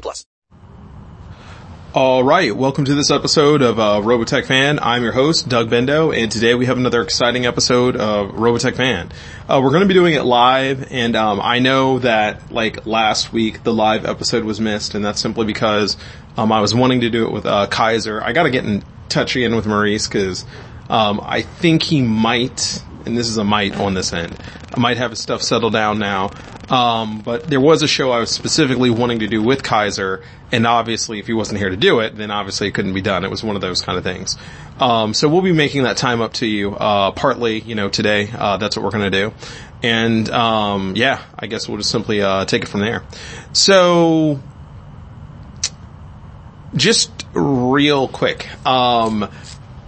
plus. All right, welcome to this episode of uh, Robotech Fan. I'm your host, Doug Bendo, and today we have another exciting episode of Robotech Fan. Uh, we're going to be doing it live, and um, I know that like last week the live episode was missed, and that's simply because um, I was wanting to do it with uh, Kaiser. I got to get in touch again with Maurice because um, I think he might, and this is a might on this end, I might have his stuff settled down now. Um, but there was a show I was specifically wanting to do with Kaiser, and obviously if he wasn't here to do it, then obviously it couldn't be done. It was one of those kind of things. Um, so we'll be making that time up to you, uh, partly, you know, today, uh, that's what we're gonna do. And, um, yeah, I guess we'll just simply, uh, take it from there. So, just real quick, um,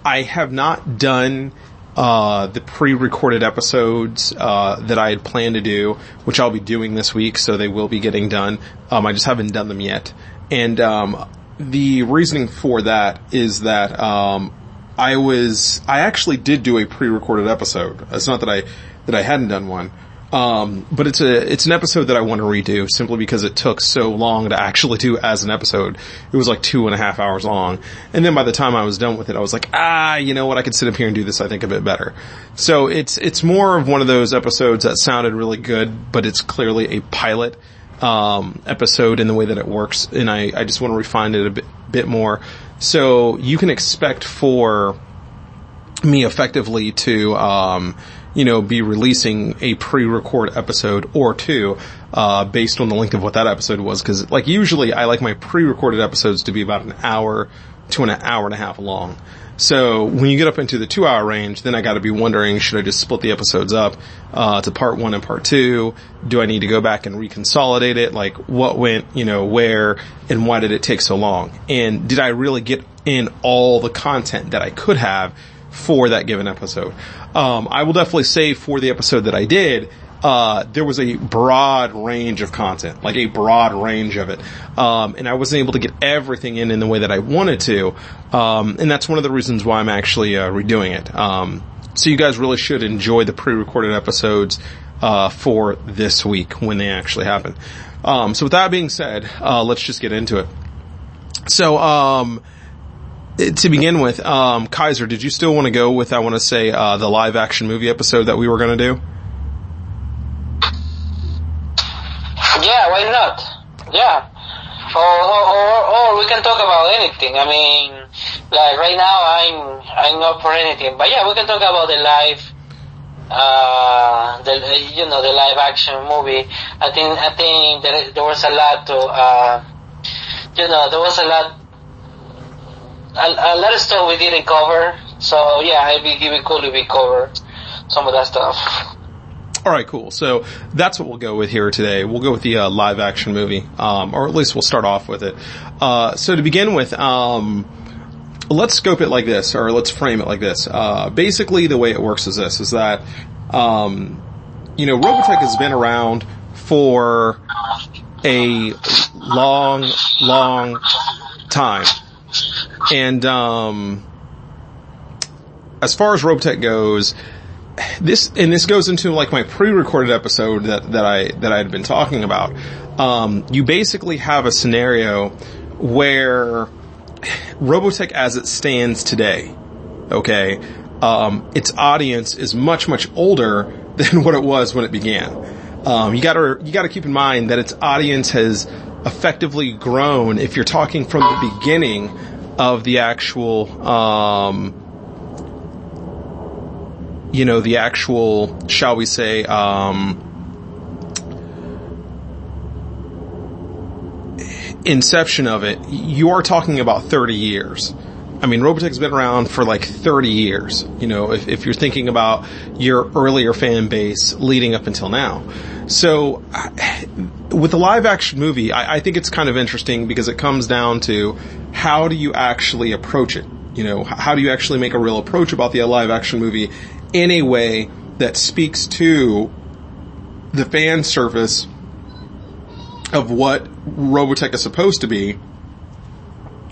I have not done uh, the pre-recorded episodes uh, that I had planned to do, which I'll be doing this week, so they will be getting done. Um, I just haven't done them yet, and um, the reasoning for that is that um, I was I actually did do a pre-recorded episode. It's not that I that I hadn't done one. Um, but it's a, it's an episode that I want to redo simply because it took so long to actually do as an episode. It was like two and a half hours long. And then by the time I was done with it, I was like, ah, you know what? I could sit up here and do this, I think, a bit better. So it's, it's more of one of those episodes that sounded really good, but it's clearly a pilot, um, episode in the way that it works. And I, I just want to refine it a bit, bit more. So you can expect for me effectively to, um, you know, be releasing a pre-record episode or two, uh, based on the length of what that episode was. Cause like usually I like my pre-recorded episodes to be about an hour to an hour and a half long. So when you get up into the two hour range, then I gotta be wondering, should I just split the episodes up, uh, to part one and part two? Do I need to go back and reconsolidate it? Like what went, you know, where and why did it take so long? And did I really get in all the content that I could have for that given episode? Um, I will definitely say for the episode that I did, uh, there was a broad range of content, like a broad range of it. Um, and I wasn't able to get everything in in the way that I wanted to. Um, and that's one of the reasons why I'm actually, uh, redoing it. Um, so you guys really should enjoy the pre-recorded episodes, uh, for this week when they actually happen. Um, so with that being said, uh, let's just get into it. So, um, to begin with, um, Kaiser, did you still want to go with, I want to say, uh, the live action movie episode that we were going to do? Yeah, why not? Yeah. Or, or, or, or we can talk about anything. I mean, like right now I'm, I'm not for anything. But yeah, we can talk about the live, uh, the, you know, the live action movie. I think, I think there, there was a lot to, uh, you know, there was a lot lot of stuff we didn't cover. So yeah, it'd be, it'd be cool if we cover some of that stuff. All right, cool. So that's what we'll go with here today. We'll go with the uh, live action movie, um, or at least we'll start off with it. Uh, so to begin with, um, let's scope it like this, or let's frame it like this. Uh, basically, the way it works is this: is that um, you know, Robotech has been around for a long, long time. And um, as far as Robotech goes, this and this goes into like my pre-recorded episode that that I that I had been talking about. Um, you basically have a scenario where Robotech, as it stands today, okay, um, its audience is much much older than what it was when it began. Um, you gotta you gotta keep in mind that its audience has effectively grown. If you're talking from the beginning of the actual, um, you know, the actual, shall we say, um, inception of it, you are talking about 30 years. I mean, Robotech's been around for like 30 years, you know, if, if you're thinking about your earlier fan base leading up until now. So, with a live action movie, I, I think it's kind of interesting because it comes down to how do you actually approach it? You know, how do you actually make a real approach about the live action movie in a way that speaks to the fan service of what Robotech is supposed to be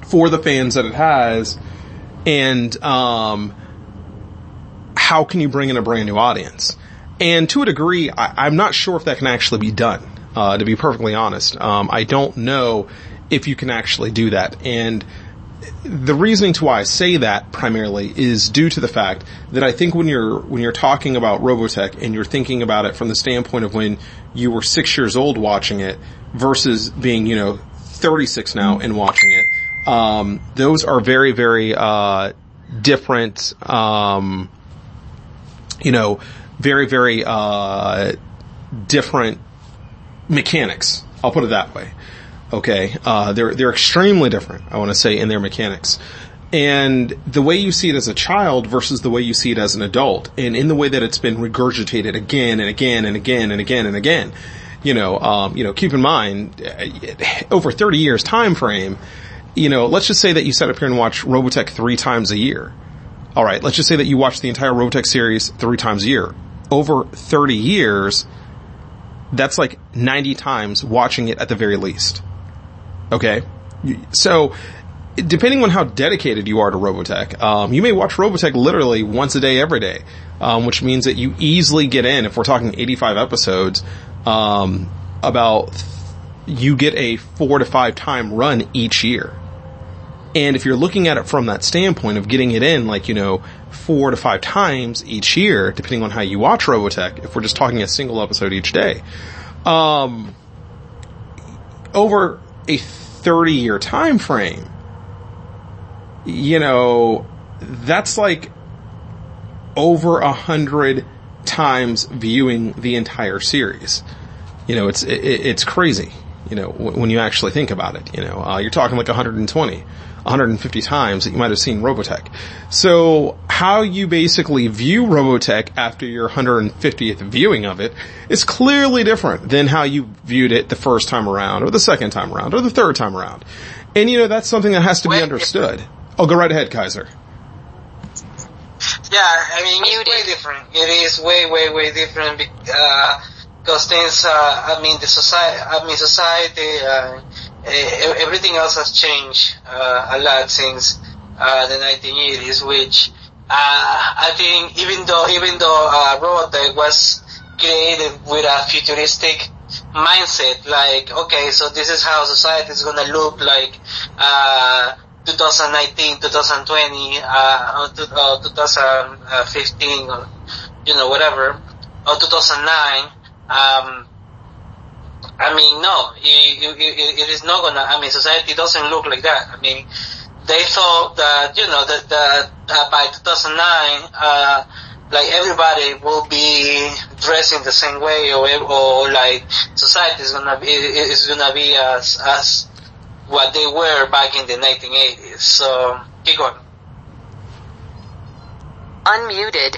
for the fans that it has and um, how can you bring in a brand new audience? And to a degree, I, I'm not sure if that can actually be done. Uh, to be perfectly honest, um, I don't know if you can actually do that. And the reasoning to why I say that primarily is due to the fact that I think when you're when you're talking about Robotech and you're thinking about it from the standpoint of when you were six years old watching it versus being you know 36 now and watching it, um, those are very very uh, different. Um, you know, very very uh, different mechanics. I'll put it that way. Okay, uh, they're they're extremely different. I want to say in their mechanics, and the way you see it as a child versus the way you see it as an adult, and in the way that it's been regurgitated again and again and again and again and again. You know, um, you know, keep in mind uh, over 30 years time frame. You know, let's just say that you sit up here and watch Robotech three times a year. All right, let's just say that you watch the entire Robotech series three times a year. Over 30 years, that's like 90 times watching it at the very least. Okay? So, depending on how dedicated you are to Robotech, um, you may watch Robotech literally once a day, every day, um, which means that you easily get in, if we're talking 85 episodes, um, about, you get a four to five time run each year. And if you're looking at it from that standpoint of getting it in, like, you know, four to five times each year, depending on how you watch Robotech, if we're just talking a single episode each day, um, over a 30 year time frame, you know, that's like over a hundred times viewing the entire series. You know, it's, it, it's crazy, you know, when you actually think about it, you know, uh, you're talking like 120. 150 times that you might have seen Robotech. So how you basically view Robotech after your 150th viewing of it is clearly different than how you viewed it the first time around or the second time around or the third time around. And you know, that's something that has to be Wait, understood. Oh, go right ahead, Kaiser. Yeah, I mean, it's way different. It is way, way, way different because things. Uh, I mean, the society. I mean, society. Uh, everything else has changed uh, a lot since uh, the 1980s. Which uh, I think, even though, even though uh, Robotech was created with a futuristic mindset, like, okay, so this is how society is gonna look like. Uh, 2019, 2020, uh, to- or 2015, or, you know, whatever, or 2009, um, I mean, no, it, it, it is not gonna, I mean, society doesn't look like that. I mean, they thought that, you know, that, that uh, by 2009, uh, like everybody will be dressing the same way or, or like society is gonna be, is gonna be as, as what they were back in the 1980s. So, keep going. Unmuted.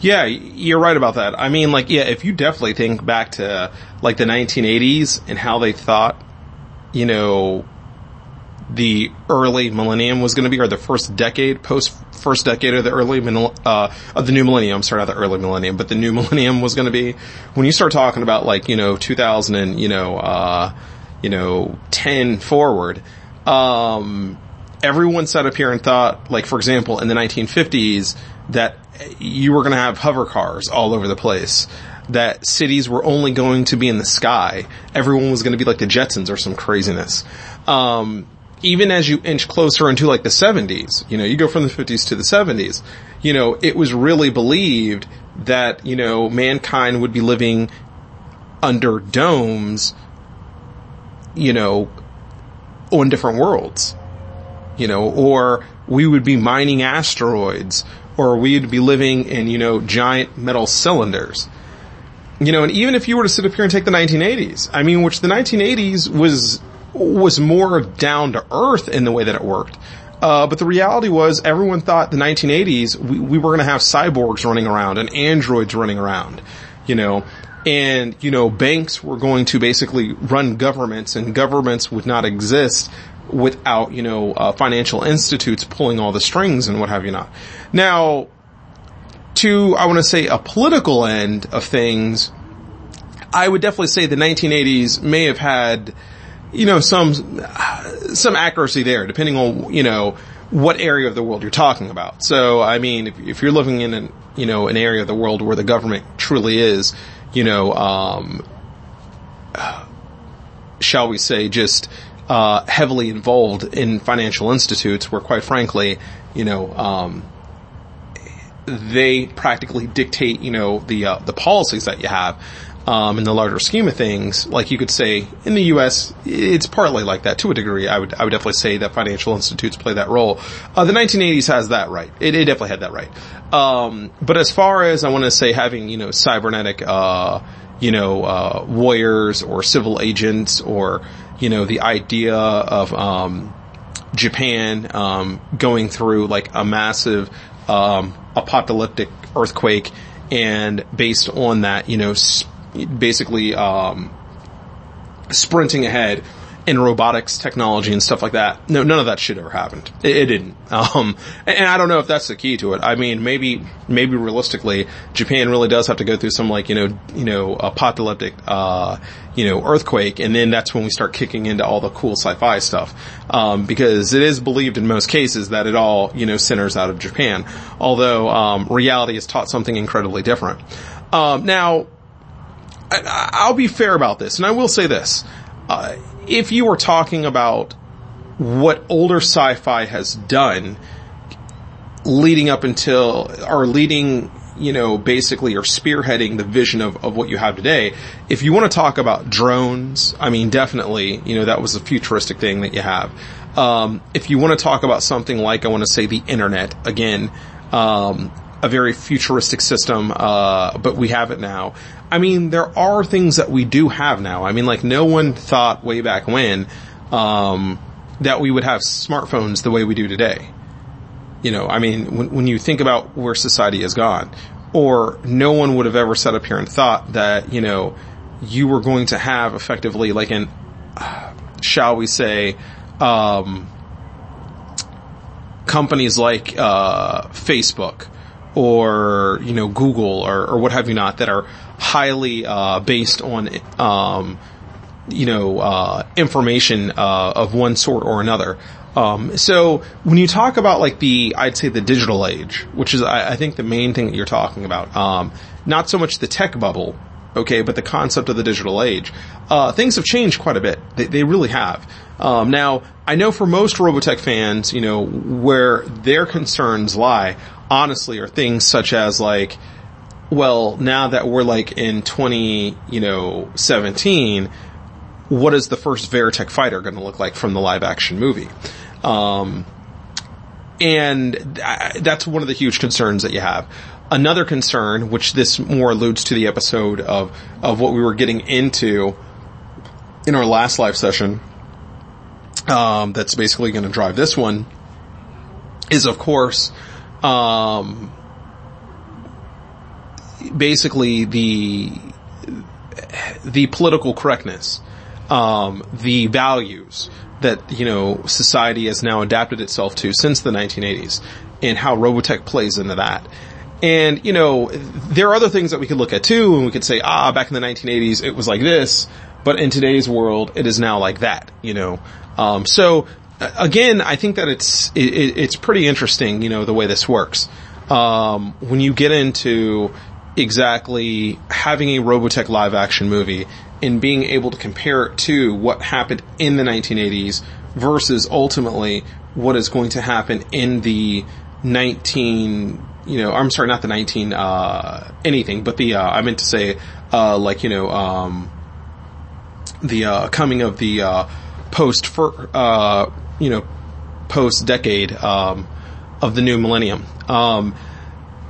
Yeah, you're right about that. I mean, like, yeah, if you definitely think back to, like, the 1980s and how they thought, you know, the early millennium was going to be, or the first decade, post first decade of the early, uh, of the new millennium, sorry, not the early millennium, but the new millennium was going to be, when you start talking about, like, you know, 2000 and, you know, uh, you know, 10 forward, um, everyone sat up here and thought, like, for example, in the 1950s, that you were going to have hover cars all over the place. That cities were only going to be in the sky. Everyone was going to be like the Jetsons or some craziness. Um, even as you inch closer into like the 70s, you know, you go from the 50s to the 70s, you know, it was really believed that, you know, mankind would be living under domes, you know, on different worlds you know, or we would be mining asteroids, or we'd be living in, you know, giant metal cylinders. You know, and even if you were to sit up here and take the 1980s, I mean, which the 1980s was, was more down to earth in the way that it worked. Uh, but the reality was everyone thought the 1980s, we, we were going to have cyborgs running around and androids running around. You know, and, you know, banks were going to basically run governments and governments would not exist without, you know, uh, financial institutes pulling all the strings and what have you not. Now, to, I want to say a political end of things, I would definitely say the 1980s may have had, you know, some, some accuracy there, depending on, you know, what area of the world you're talking about. So, I mean, if, if you're living in an, you know, an area of the world where the government truly is, you know, um, shall we say, just, uh, heavily involved in financial institutes where quite frankly, you know, um, they practically dictate, you know, the, uh, the policies that you have um, in the larger scheme of things, like you could say in the U.S., it's partly like that to a degree. I would I would definitely say that financial institutes play that role. Uh, the 1980s has that right. It, it definitely had that right. Um, but as far as I want to say, having you know cybernetic, uh, you know, uh, warriors or civil agents, or you know, the idea of um, Japan um, going through like a massive um, apocalyptic earthquake, and based on that, you know. Sp- basically um, sprinting ahead in robotics technology and stuff like that. No, none of that shit ever happened. It, it didn't. Um, and, and, I don't know if that's the key to it. I mean, maybe, maybe realistically, Japan really does have to go through some like, you know, you know, apocalyptic, uh, you know, earthquake, and then that's when we start kicking into all the cool sci-fi stuff. Um, because it is believed in most cases that it all, you know, centers out of Japan. Although, um, reality has taught something incredibly different. Um, now, I'll be fair about this, and I will say this. Uh, if you were talking about what older sci-fi has done leading up until, or leading, you know, basically, or spearheading the vision of, of what you have today, if you want to talk about drones, I mean, definitely, you know, that was a futuristic thing that you have. Um, if you want to talk about something like, I want to say the internet, again, um, a very futuristic system, uh, but we have it now. I mean, there are things that we do have now. I mean, like no one thought way back when, um, that we would have smartphones the way we do today. You know, I mean, when, when you think about where society has gone, or no one would have ever sat up here and thought that, you know, you were going to have effectively like an, uh, shall we say, um, companies like, uh, Facebook, or you know Google or, or what have you not that are highly uh, based on um, you know uh, information uh, of one sort or another. Um, so when you talk about like the I'd say the digital age, which is I, I think the main thing that you're talking about, um, not so much the tech bubble, okay, but the concept of the digital age. Uh, things have changed quite a bit. They, they really have. Um, now, I know for most Robotech fans, you know, where their concerns lie, honestly, are things such as like, well, now that we're like in 20, you know, 17, what is the first Veritech fighter going to look like from the live action movie? Um, and that's one of the huge concerns that you have. Another concern, which this more alludes to the episode of, of what we were getting into in our last live session, um, that's basically going to drive this one, is of course, um, basically the the political correctness, um, the values that you know society has now adapted itself to since the 1980s, and how Robotech plays into that. And you know, there are other things that we could look at too, and we could say, ah, back in the 1980s it was like this, but in today's world it is now like that. You know, um, so again, I think that it's it, it's pretty interesting, you know, the way this works. Um, when you get into exactly having a Robotech live action movie and being able to compare it to what happened in the 1980s versus ultimately what is going to happen in the 19 you know I'm sorry not the 19 uh, anything but the uh, I meant to say uh, like you know um, the uh, coming of the uh, post for uh, you know post decade um, of the new millennium um,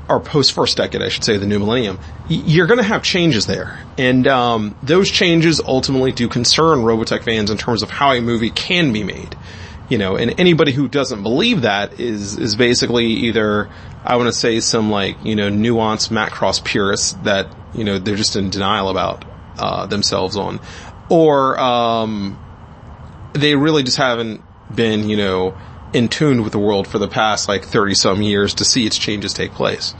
or post first decade, I should say, the new millennium, you're going to have changes there, and um, those changes ultimately do concern Robotech fans in terms of how a movie can be made. You know, and anybody who doesn't believe that is, is basically either, I want to say some like, you know, nuanced Macross purists that, you know, they're just in denial about, uh, themselves on. Or, um, they really just haven't been, you know, in tune with the world for the past like 30 some years to see its changes take place.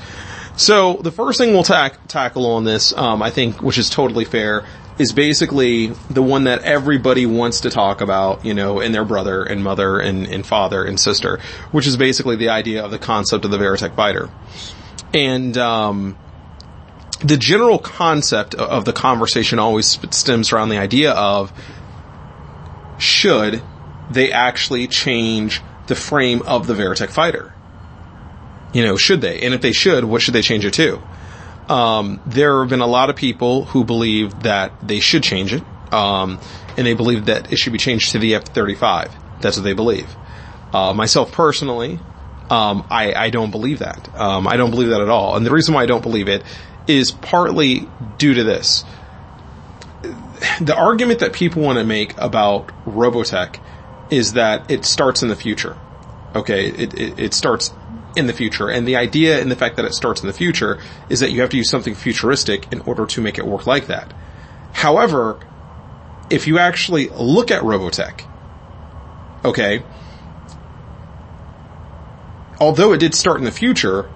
So the first thing we'll tack, tackle on this, um, I think, which is totally fair, is basically the one that everybody wants to talk about, you know, in their brother and mother and, and father and sister, which is basically the idea of the concept of the Veritech fighter. And, um, the general concept of the conversation always stems around the idea of should they actually change the frame of the Veritech fighter? You know, should they? And if they should, what should they change it to? Um, there have been a lot of people who believe that they should change it, um, and they believe that it should be changed to the F-35. That's what they believe. Uh, myself personally, um, I, I, don't believe that. Um, I don't believe that at all. And the reason why I don't believe it is partly due to this. The argument that people want to make about Robotech is that it starts in the future. Okay, it, it, it starts in the future. And the idea in the fact that it starts in the future is that you have to use something futuristic in order to make it work like that. However, if you actually look at Robotech, okay, although it did start in the future,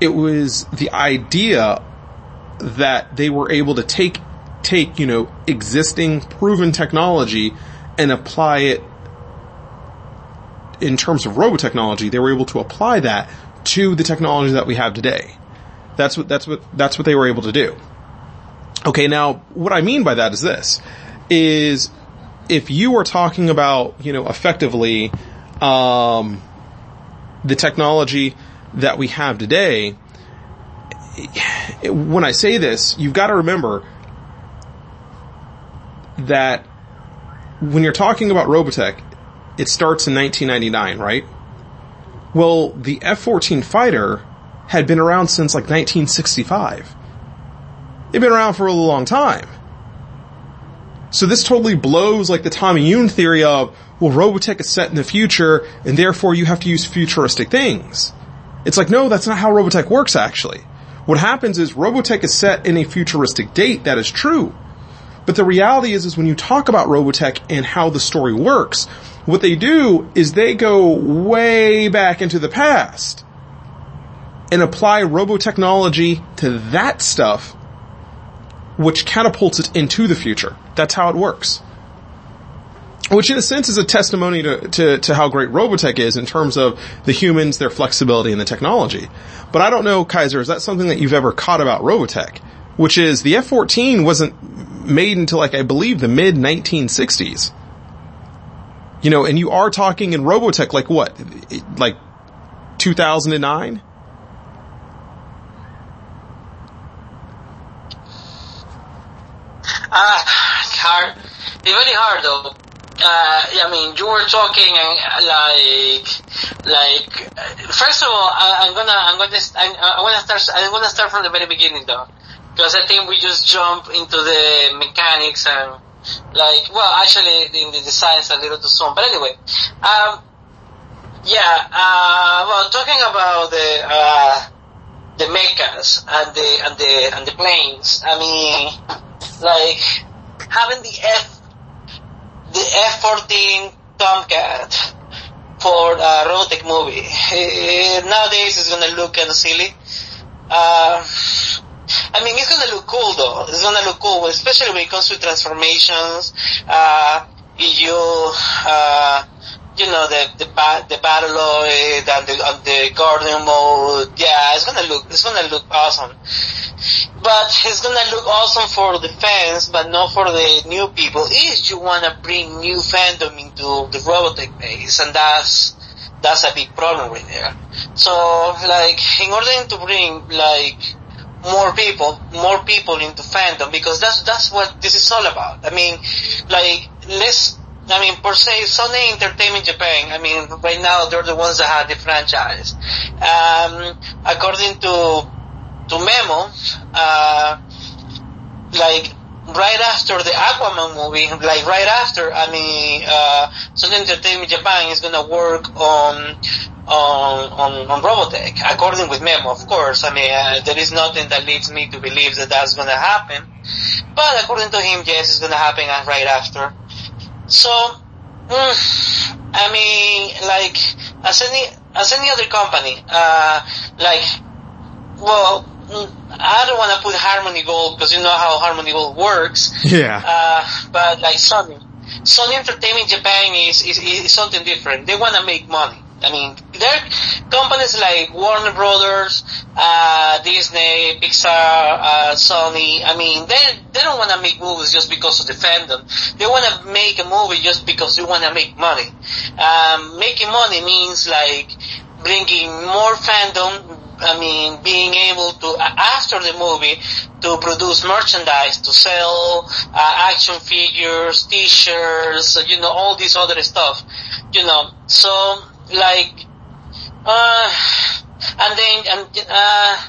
it was the idea that they were able to take, take, you know, existing proven technology and apply it in terms of robotechnology, they were able to apply that to the technology that we have today. That's what, that's what, that's what they were able to do. Okay, now, what I mean by that is this, is if you are talking about, you know, effectively, um, the technology that we have today, when I say this, you've got to remember that when you're talking about Robotech, it starts in 1999, right? Well, the F-14 fighter had been around since like 1965. They've been around for a long time. So this totally blows like the Tommy Yune theory of, well, Robotech is set in the future and therefore you have to use futuristic things. It's like, no, that's not how Robotech works actually. What happens is Robotech is set in a futuristic date, that is true. But the reality is, is when you talk about Robotech and how the story works, what they do is they go way back into the past and apply robotechnology to that stuff, which catapults it into the future. That's how it works. Which in a sense is a testimony to, to, to how great Robotech is in terms of the humans, their flexibility, and the technology. But I don't know, Kaiser, is that something that you've ever caught about Robotech? Which is the F-14 wasn't made until like, I believe the mid 1960s. You know, and you are talking in Robotech like what? Like 2009? Ah, uh, hard. It's very hard though. Uh, I mean, you were talking and like, like, first of all, I, am gonna, I'm gonna, I'm, want to start, I'm gonna start from the very beginning though. Because I think we just jump into the mechanics and like, well, actually, in the design is a little too soon. But anyway, um, yeah, uh, well, talking about the, uh, the mechas and the, and the, and the planes, I mean, like, having the F, the F-14 Tomcat for a Robotech movie, it, nowadays it's gonna look kind of silly. Uh, I mean, it's gonna look cool though. It's gonna look cool, especially when it comes to transformations. Uh, you, uh, you know, the, the, ba- the and the, and the Guardian mode. Yeah, it's gonna look, it's gonna look awesome. But it's gonna look awesome for the fans, but not for the new people. If you wanna bring new fandom into the Robotech base, and that's, that's a big problem right there. So, like, in order to bring, like, more people, more people into fandom because that's that's what this is all about. I mean, like let's. I mean, per se, Sony Entertainment Japan. I mean, right now they're the ones that have the franchise. Um, according to to Memo, uh, like right after the Aquaman movie, like right after, I mean, uh, Sony Entertainment Japan is gonna work on, on, on, on Robotech, according with Memo, of course. I mean, uh, there is nothing that leads me to believe that that's gonna happen. But according to him, yes, it's gonna happen right after. So, mm, I mean, like, as any, as any other company, uh, like, well, I don't want to put Harmony Gold because you know how Harmony Gold works. Yeah. Uh, but like Sony, Sony Entertainment Japan is, is, is something different. They want to make money. I mean, there are companies like Warner Brothers, uh, Disney, Pixar, uh, Sony. I mean, they they don't want to make movies just because of the fandom. They want to make a movie just because they want to make money. Um, making money means like bringing more fandom. I mean, being able to after the movie to produce merchandise, to sell uh, action figures, T-shirts, you know, all this other stuff. You know, so like, uh, and then, and, uh,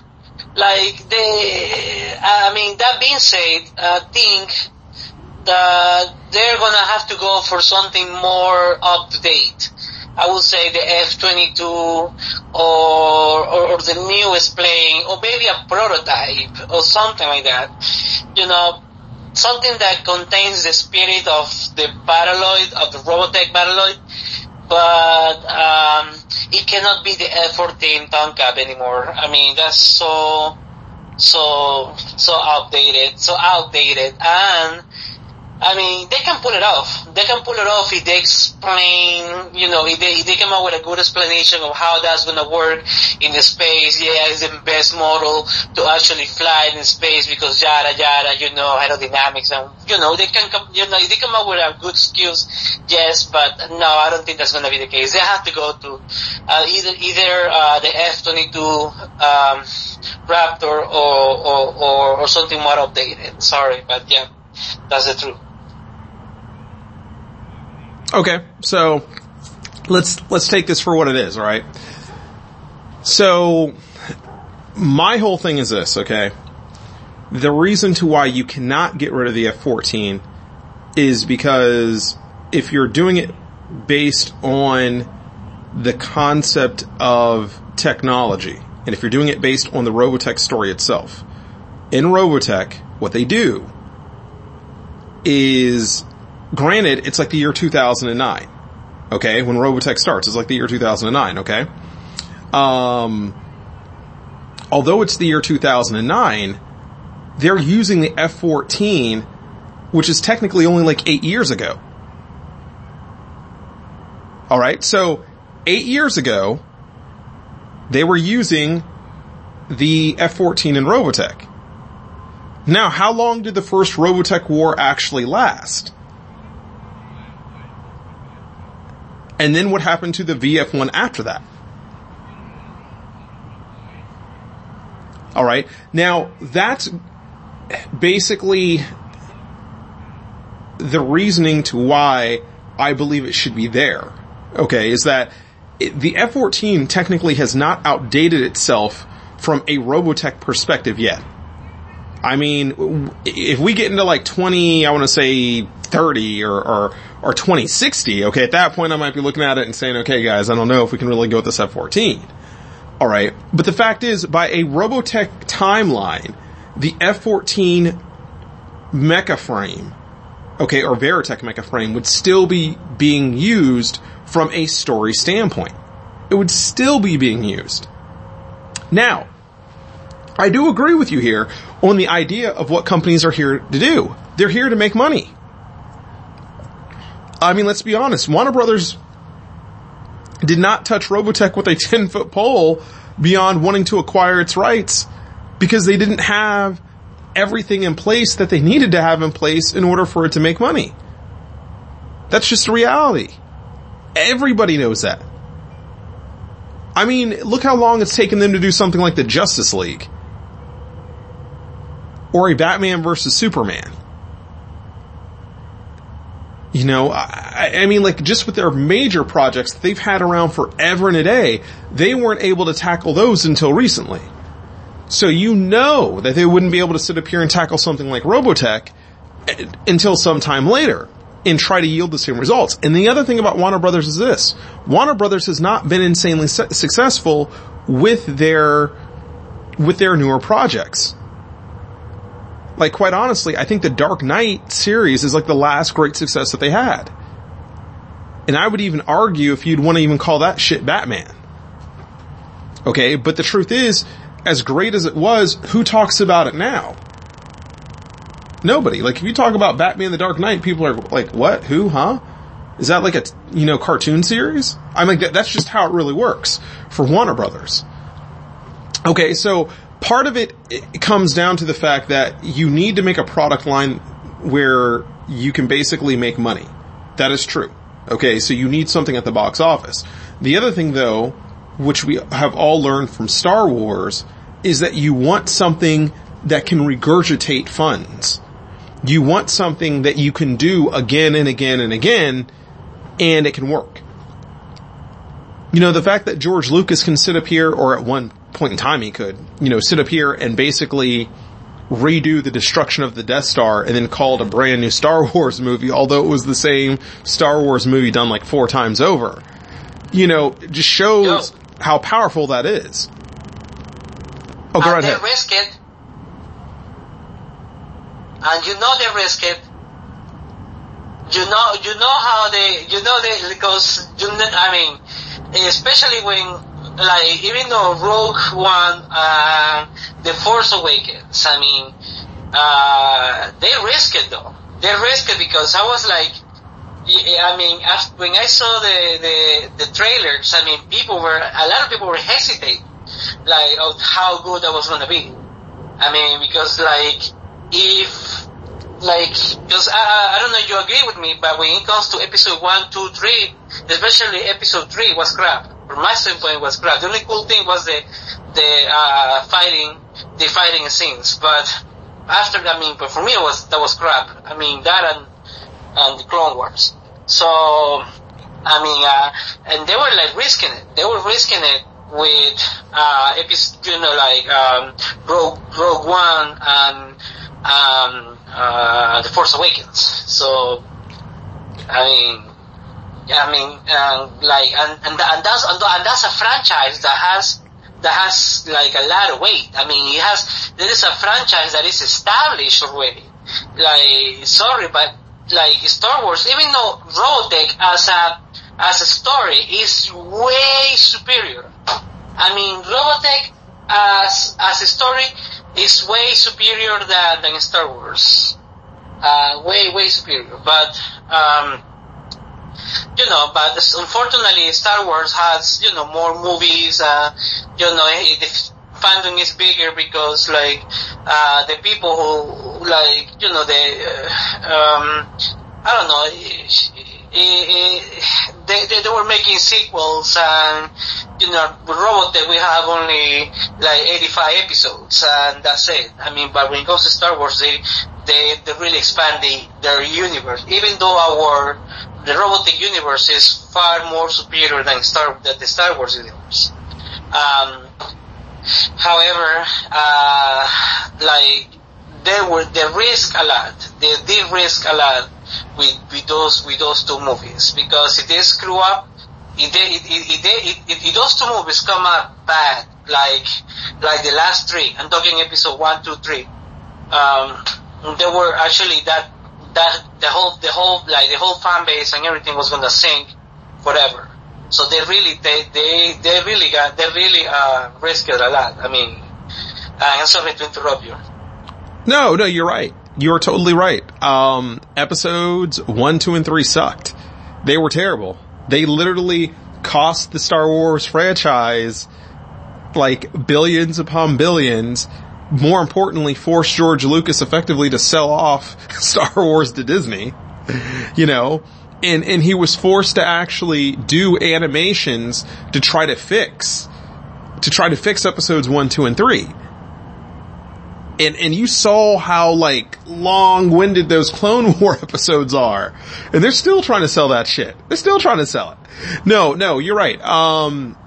like they, I mean, that being said, I think that they're gonna have to go for something more up to date. I would say the F-22 or, or, or the newest plane or maybe a prototype or something like that. You know, something that contains the spirit of the Battloid, of the Robotech Battloid, but um, it cannot be the F-14 Tomcat anymore. I mean, that's so, so, so outdated, so outdated, and I mean, they can pull it off. They can pull it off if they explain, you know, if they, if they come up with a good explanation of how that's gonna work in the space. Yeah, it's the best model to actually fly in space because yada yada, you know, aerodynamics and, you know, they can come, you know, if they come up with a good skills, yes, but no, I don't think that's gonna be the case. They have to go to, uh, either, either, uh, the F-22, um, Raptor or, or, or, or something more updated. Sorry, but yeah, that's the truth. Okay, so let's let's take this for what it is, all right? So my whole thing is this, okay? The reason to why you cannot get rid of the F14 is because if you're doing it based on the concept of technology, and if you're doing it based on the Robotech story itself, in Robotech, what they do is granted, it's like the year 2009. Okay, when Robotech starts, it's like the year 2009. Okay, um, although it's the year 2009, they're using the F-14, which is technically only like eight years ago. All right, so eight years ago, they were using the F-14 in Robotech. Now, how long did the first Robotech war actually last? And then what happened to the VF1 after that? Alright, now that's basically the reasoning to why I believe it should be there. Okay, is that it, the F-14 technically has not outdated itself from a Robotech perspective yet. I mean, if we get into like 20, I want to say 30 or, or, or 2060, okay, at that point I might be looking at it and saying, okay guys, I don't know if we can really go with this F-14. Alright, but the fact is, by a Robotech timeline, the F-14 mecha frame, okay, or Veritech mecha frame would still be being used from a story standpoint. It would still be being used. Now, I do agree with you here on the idea of what companies are here to do. They're here to make money. I mean, let's be honest. Warner Brothers did not touch Robotech with a 10 foot pole beyond wanting to acquire its rights because they didn't have everything in place that they needed to have in place in order for it to make money. That's just reality. Everybody knows that. I mean, look how long it's taken them to do something like the Justice League. Or a Batman versus Superman. You know, I, I, mean, like just with their major projects they've had around forever and a day, they weren't able to tackle those until recently. So you know that they wouldn't be able to sit up here and tackle something like Robotech eh, until sometime later and try to yield the same results. And the other thing about Warner Brothers is this. Warner Brothers has not been insanely su- successful with their, with their newer projects. Like quite honestly, I think the Dark Knight series is like the last great success that they had. And I would even argue if you'd want to even call that shit Batman. Okay, but the truth is, as great as it was, who talks about it now? Nobody. Like if you talk about Batman the Dark Knight, people are like, what? Who? Huh? Is that like a, you know, cartoon series? I mean, that, that's just how it really works for Warner Brothers. Okay, so part of it, it comes down to the fact that you need to make a product line where you can basically make money. That is true. Okay, so you need something at the box office. The other thing though, which we have all learned from Star Wars, is that you want something that can regurgitate funds. You want something that you can do again and again and again, and it can work. You know, the fact that George Lucas can sit up here, or at one point in time he could, you know, sit up here and basically redo the destruction of the Death Star and then call it a brand new Star Wars movie, although it was the same Star Wars movie done like four times over. You know, it just shows Yo. how powerful that is. Oh, go and right they ahead. risk it. And you know they risk it. You know, you know how they, you know they, because, you know, I mean, especially when, like, even though Rogue One, uh, The Force Awakens, I mean, uh, they risk it though. They risk it because I was like, I mean, after, when I saw the, the, the trailers, I mean, people were, a lot of people were hesitating, like, of how good that was gonna be. I mean, because like, if, like, because I, don't know you agree with me, but when it comes to episode one, two, three, especially episode three was crap. From my standpoint, was crap. The only cool thing was the, the, uh, fighting, the fighting scenes, but after, I mean, but for me it was, that was crap. I mean, that and, and the Clone Wars. So, I mean, uh, and they were like risking it. They were risking it with, uh, episode, you know, like, um, Rogue, Rogue One and, um, uh, The Force Awakens. So, I mean, I mean, um, like, and, and, and that's, and that's a franchise that has, that has like a lot of weight. I mean, it has, there is a franchise that is established already. Like, sorry, but like Star Wars, even though Robotech as a, as a story is way superior. I mean, Robotech as, as a story is way superior than, than Star Wars. Uh, way, way superior. But, um, you know, but unfortunately Star Wars has, you know, more movies, uh, you know, it, the fandom is bigger because like, uh, the people who, like, you know, the, uh, um, I don't know, it, they, they, they were making sequels and, you know, with that we have only like 85 episodes and that's it. I mean, but when it comes to Star Wars, they, they, they really expand the, their universe. Even though our, the Robotech universe is far more superior than Star, than the Star Wars universe. Um, however, uh, like, they were, they risk a lot. They did risk a lot with, with those, with those two movies. Because if they screw up, if they, if, if if, those two movies come out bad, like, like the last three, I'm talking episode one, two, three, um, they were actually that, that, the whole, the whole, like the whole fan base and everything was gonna sink forever. So they really, they, they, they really got, they really, uh, risked a lot. I mean, uh, I'm sorry to interrupt you. No, no, you're right. You're totally right. Um, episodes one, two, and three sucked. They were terrible. They literally cost the Star Wars franchise like billions upon billions. More importantly, forced George Lucas effectively to sell off Star Wars to Disney. You know, and, and he was forced to actually do animations to try to fix, to try to fix episodes one, two, and three and and you saw how like long-winded those Clone War episodes are, and they're still trying to sell that shit. They're still trying to sell it. No, no, you're right. Um,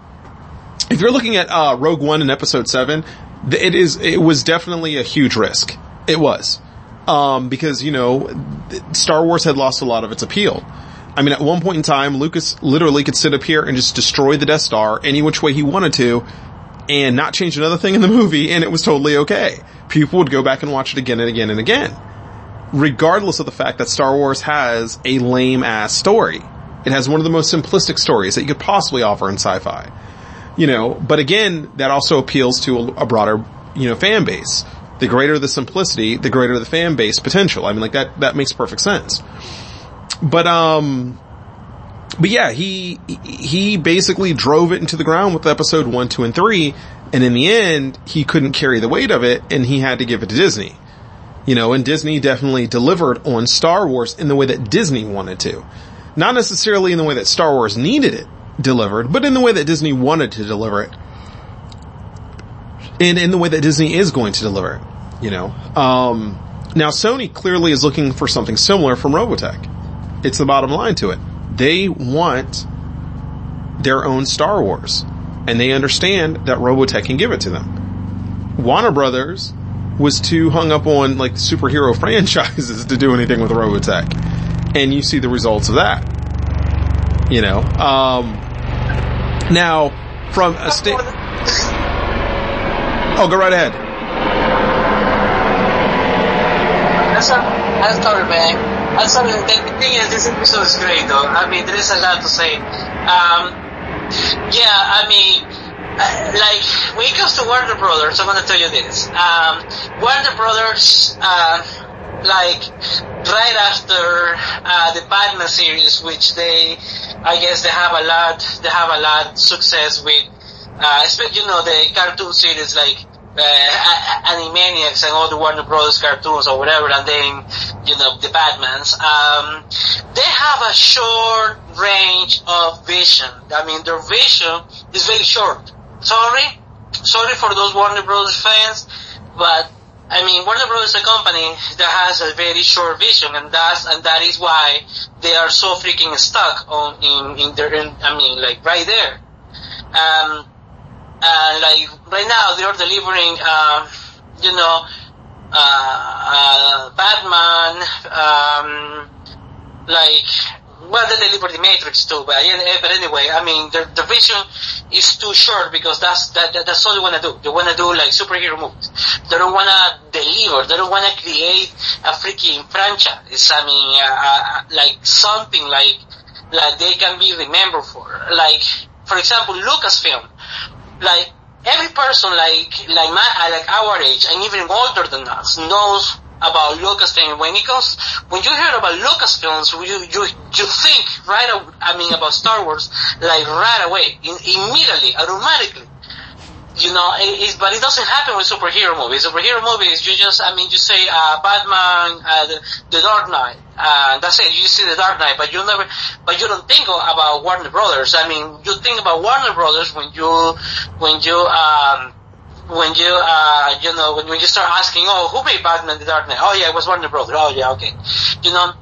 if you're looking at uh, Rogue One in Episode Seven, it is it was definitely a huge risk. It was. Um, because, you know, Star Wars had lost a lot of its appeal. I mean, at one point in time, Lucas literally could sit up here and just destroy the Death Star any which way he wanted to and not change another thing in the movie and it was totally okay. People would go back and watch it again and again and again. Regardless of the fact that Star Wars has a lame ass story. It has one of the most simplistic stories that you could possibly offer in sci-fi. You know, but again, that also appeals to a, broader, you know, fan base. The greater the simplicity, the greater the fan base potential. I mean, like that, that makes perfect sense. But, um, but yeah, he, he basically drove it into the ground with episode one, two, and three. And in the end, he couldn't carry the weight of it and he had to give it to Disney. You know, and Disney definitely delivered on Star Wars in the way that Disney wanted to. Not necessarily in the way that Star Wars needed it delivered, but in the way that Disney wanted to deliver it. And in the way that Disney is going to deliver it, you know. Um, now Sony clearly is looking for something similar from Robotech. It's the bottom line to it. They want their own Star Wars. And they understand that Robotech can give it to them. Warner Brothers was too hung up on like superhero franchises to do anything with Robotech. And you see the results of that. You know, um, now from a state. Oh, go right ahead. That's a, I'm sorry, man. I'm. The the thing is, this episode is great, though. I mean, there is a lot to say. Um, yeah, I mean, uh, like when it comes to Warner Brothers, I'm gonna tell you this. Um, Warner Brothers, uh, like right after uh, the Batman series, which they, I guess, they have a lot, they have a lot success with. Uh, especially, you know, the cartoon series like uh, Animaniacs and all the Warner Brothers cartoons or whatever, and then, you know, the Batmans, um, they have a short range of vision. I mean, their vision is very short. Sorry, sorry for those Warner Brothers fans, but I mean, Warner Brothers is a company that has a very short vision, and that's and that is why they are so freaking stuck on in in their. In, I mean, like right there. Um, and like right now they're delivering, uh, you know, uh, uh, Batman, um, like, well, they deliver the Matrix too, but, yeah, but anyway, I mean, the, the vision is too short because that's, that, that that's all they wanna do. They wanna do like superhero movies. They don't wanna deliver, they don't wanna create a freaking franchise. I mean, uh, uh, like something like, like they can be remembered for. Like, for example, Lucasfilm like every person like like my uh, like our age and even older than us knows about Lucasfilm. When it comes, when you hear about Lucasfilms, you you you think right. I mean about Star Wars like right away, in, immediately, automatically. You know, it, but it doesn't happen with superhero movies. Superhero movies, you just, I mean, you say uh, Batman, uh, the, the Dark Knight, uh, that's it. You see the Dark Knight, but you never, but you don't think about Warner Brothers. I mean, you think about Warner Brothers when you, when you, um, when you, uh, you know, when, when you start asking, oh, who made Batman the Dark Knight? Oh yeah, it was Warner Brothers. Oh yeah, okay. You know,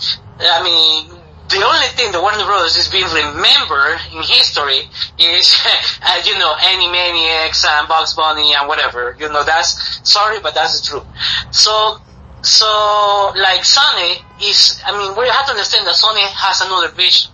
I mean, the only thing that Warner Brothers is being remembered in history is, uh, you know, Animaniacs and Bugs Bunny and whatever. You know, that's, sorry, but that's the truth. So, so, like Sony is, I mean, we have to understand that Sony has another vision.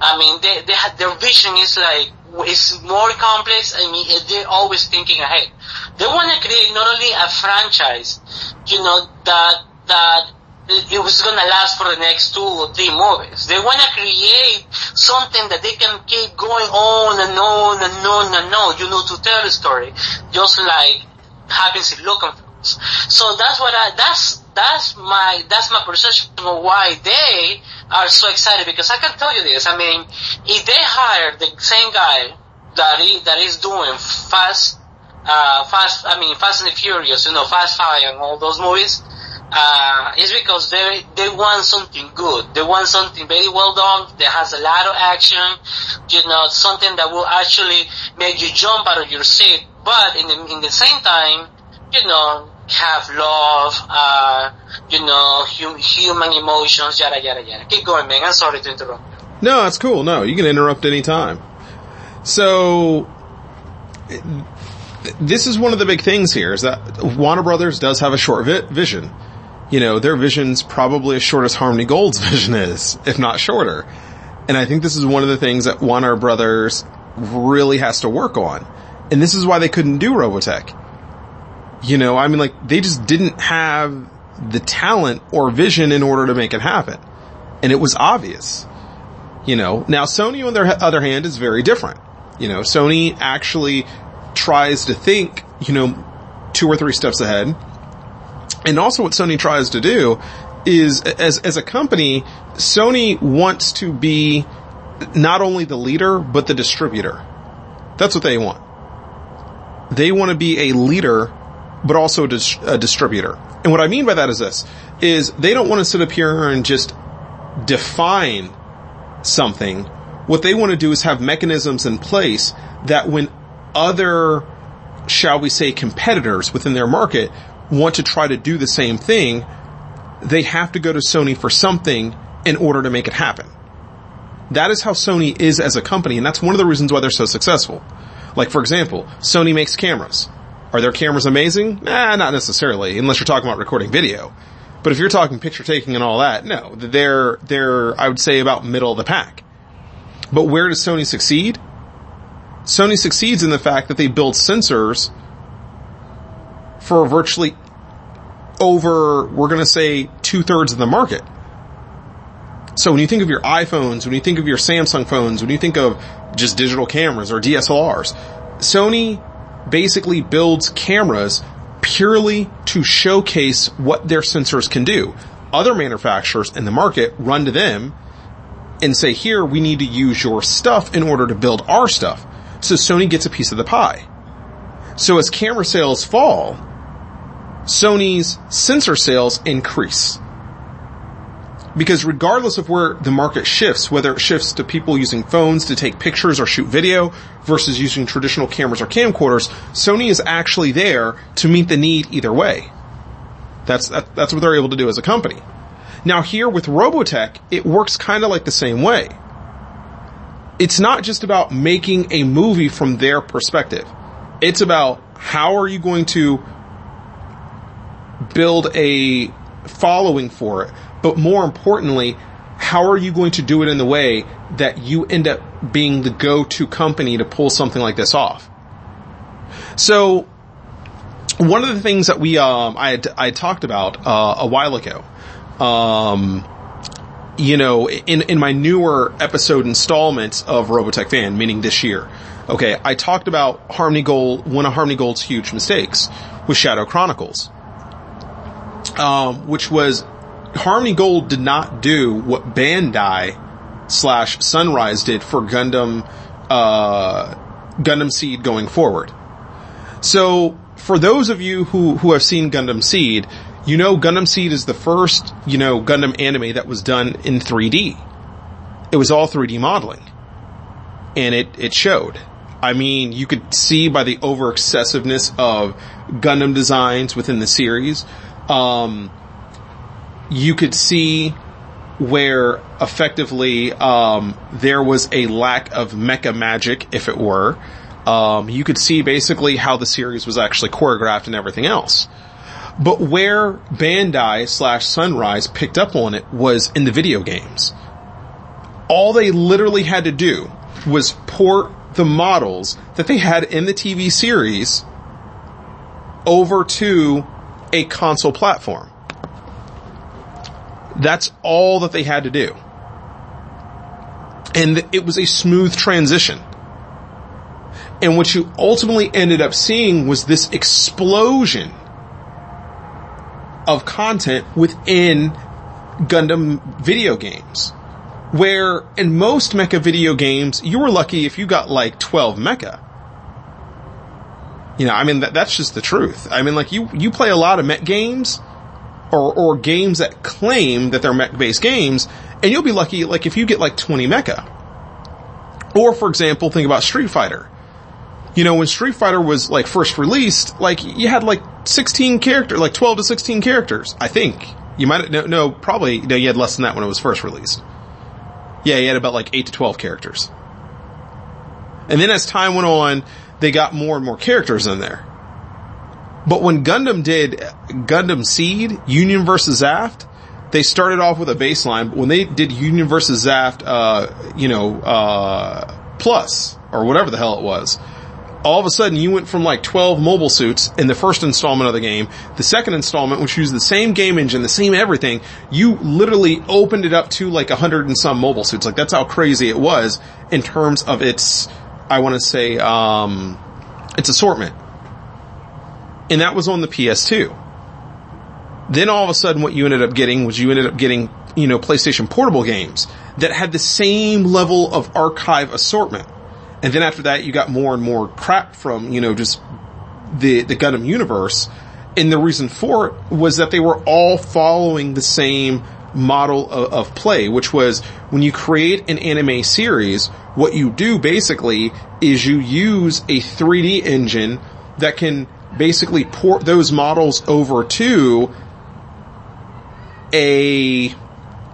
I mean, they, they have, their vision is like, is more complex. I mean, they're always thinking ahead. They want to create not only a franchise, you know, that, that it was gonna last for the next two or three movies. They wanna create something that they can keep going on and on and on and on, you know, to tell a story, just like happens in films. So that's what I, that's, that's my, that's my perception of why they are so excited because I can tell you this, I mean, if they hire the same guy that is, that is doing Fast, uh, Fast, I mean, Fast and Furious, you know, Fast Five and all those movies, uh, it's because they they want something good. They want something very well done that has a lot of action. You know, something that will actually make you jump out of your seat. But in the in the same time, you know, have love. Uh, you know, hum, human emotions. Yada yada yada. Keep going, man. I'm sorry to interrupt. No, that's cool. No, you can interrupt any time. So, this is one of the big things here is that Warner Brothers does have a short vi- vision. You know, their vision's probably as short as Harmony Gold's vision is, if not shorter. And I think this is one of the things that Warner Brothers really has to work on. And this is why they couldn't do Robotech. You know, I mean like, they just didn't have the talent or vision in order to make it happen. And it was obvious. You know, now Sony on their other hand is very different. You know, Sony actually tries to think, you know, two or three steps ahead. And also what Sony tries to do is as, as a company, Sony wants to be not only the leader, but the distributor. That's what they want. They want to be a leader, but also a, dis- a distributor. And what I mean by that is this, is they don't want to sit up here and just define something. What they want to do is have mechanisms in place that when other, shall we say, competitors within their market want to try to do the same thing, they have to go to Sony for something in order to make it happen. That is how Sony is as a company, and that's one of the reasons why they're so successful. Like, for example, Sony makes cameras. Are their cameras amazing? Nah, not necessarily, unless you're talking about recording video. But if you're talking picture taking and all that, no, they're, they're, I would say about middle of the pack. But where does Sony succeed? Sony succeeds in the fact that they build sensors for virtually over, we're gonna say two thirds of the market. So when you think of your iPhones, when you think of your Samsung phones, when you think of just digital cameras or DSLRs, Sony basically builds cameras purely to showcase what their sensors can do. Other manufacturers in the market run to them and say, here, we need to use your stuff in order to build our stuff. So Sony gets a piece of the pie. So as camera sales fall, Sony's sensor sales increase. Because regardless of where the market shifts, whether it shifts to people using phones to take pictures or shoot video versus using traditional cameras or camcorders, Sony is actually there to meet the need either way. That's, that, that's what they're able to do as a company. Now here with Robotech, it works kind of like the same way. It's not just about making a movie from their perspective. It's about how are you going to build a following for it, but more importantly, how are you going to do it in the way that you end up being the go-to company to pull something like this off? So, one of the things that we, um, I had, I had talked about, uh, a while ago, um, you know, in, in my newer episode installments of Robotech Fan, meaning this year, okay, I talked about Harmony Gold, one of Harmony Gold's huge mistakes was Shadow Chronicles. Um, which was Harmony Gold did not do what Bandai slash Sunrise did for Gundam, uh, Gundam Seed going forward. So, for those of you who, who have seen Gundam Seed, you know Gundam Seed is the first, you know, Gundam anime that was done in 3D. It was all 3D modeling. And it, it showed. I mean, you could see by the over excessiveness of Gundam designs within the series, um, you could see where effectively um, there was a lack of mecha magic, if it were. Um, you could see basically how the series was actually choreographed and everything else. But where Bandai slash Sunrise picked up on it was in the video games. All they literally had to do was port the models that they had in the TV series over to a console platform. That's all that they had to do. And it was a smooth transition. And what you ultimately ended up seeing was this explosion of content within Gundam video games. Where in most mecha video games, you were lucky if you got like 12 mecha. You know, I mean, that, that's just the truth. I mean, like you, you play a lot of mech games or, or games that claim that they're mech based games and you'll be lucky like if you get like 20 mecha. Or for example, think about Street Fighter. You know, when Street Fighter was like first released, like you had like 16 characters, like 12 to 16 characters, I think. You might, no, no, probably, no, you had less than that when it was first released. Yeah, you had about like 8 to 12 characters. And then as time went on, they got more and more characters in there. But when Gundam did Gundam Seed, Union versus Zaft, they started off with a baseline, but when they did Union versus Zaft, uh, you know, uh, plus, or whatever the hell it was, all of a sudden you went from like 12 mobile suits in the first installment of the game. The second installment, which used the same game engine, the same everything, you literally opened it up to like a hundred and some mobile suits. Like that's how crazy it was in terms of its, I want to say, um, its assortment. And that was on the PS2. Then all of a sudden what you ended up getting was you ended up getting, you know, PlayStation portable games that had the same level of archive assortment. And then after that, you got more and more crap from, you know, just the, the Gundam universe. And the reason for it was that they were all following the same model of, of, play, which was when you create an anime series, what you do basically is you use a 3D engine that can basically port those models over to a,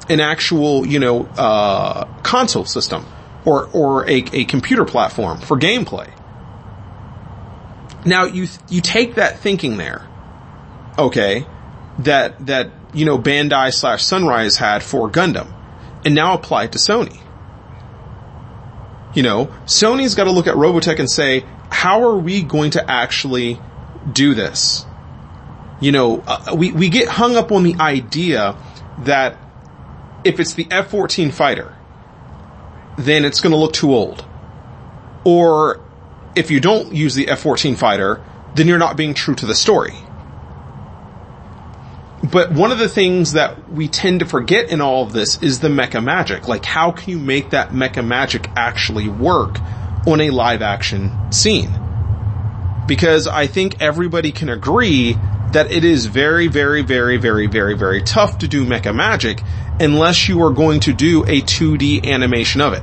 an actual, you know, uh, console system or, or a, a computer platform for gameplay. Now you, you take that thinking there, okay, that, that, you know, Bandai slash Sunrise had for Gundam and now apply it to Sony. You know, Sony's got to look at Robotech and say, how are we going to actually do this? You know, uh, we, we get hung up on the idea that if it's the F-14 fighter, then it's going to look too old. Or if you don't use the F-14 fighter, then you're not being true to the story. But one of the things that we tend to forget in all of this is the mecha magic. Like how can you make that mecha magic actually work on a live action scene? Because I think everybody can agree that it is very, very, very, very, very, very tough to do mecha magic unless you are going to do a 2D animation of it.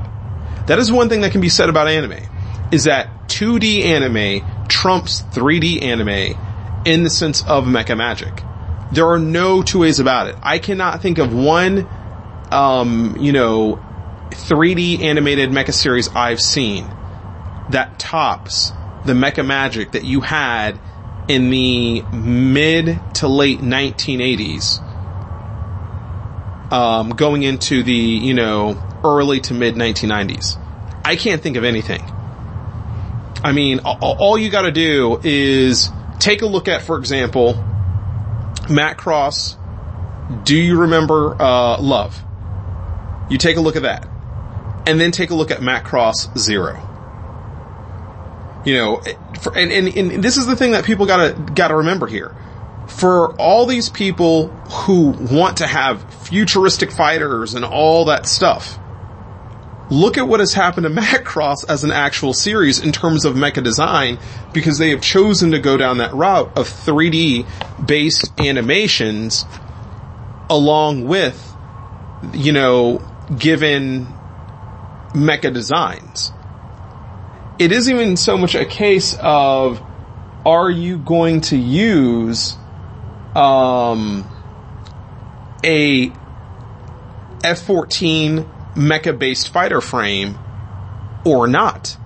That is one thing that can be said about anime, is that 2D anime trumps 3D anime in the sense of mecha magic. There are no two ways about it. I cannot think of one, um, you know, 3D animated mecha series I've seen that tops the mecha magic that you had in the mid to late 1980s um, going into the, you know, early to mid 1990s. I can't think of anything. I mean, all you gotta do is take a look at, for example, Macross, do you remember, uh, Love? You take a look at that. And then take a look at Macross Zero. You know, for, and, and, and this is the thing that people gotta, gotta remember here for all these people who want to have futuristic fighters and all that stuff, look at what has happened to Macross as an actual series in terms of mecha design because they have chosen to go down that route of 3D based animations along with, you know, given mecha designs. It isn't even so much a case of are you going to use um, a F-14 mecha based fighter frame or not.